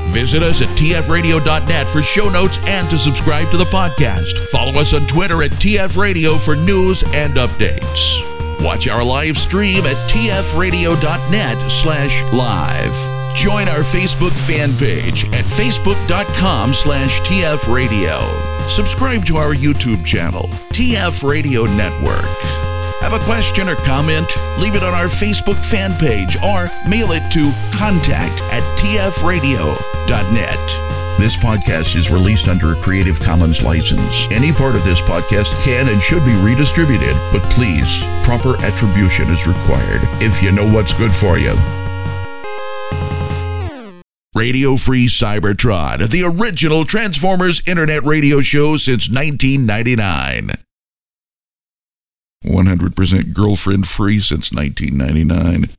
Visit us at tfradio.net for show notes and to subscribe to the podcast. Follow us on Twitter at tfradio for news and updates. Watch our live stream at tfradio.net slash live. Join our Facebook fan page at facebook.com slash tfradio. Subscribe to our YouTube channel, TF Radio Network. Have a question or comment? Leave it on our Facebook fan page or mail it to contact at tfradio.net. This podcast is released under a Creative Commons license. Any part of this podcast can and should be redistributed, but please, proper attribution is required if you know what's good for you. Radio Free Cybertron, the original Transformers internet radio show since 1999. 100% girlfriend free since 1999.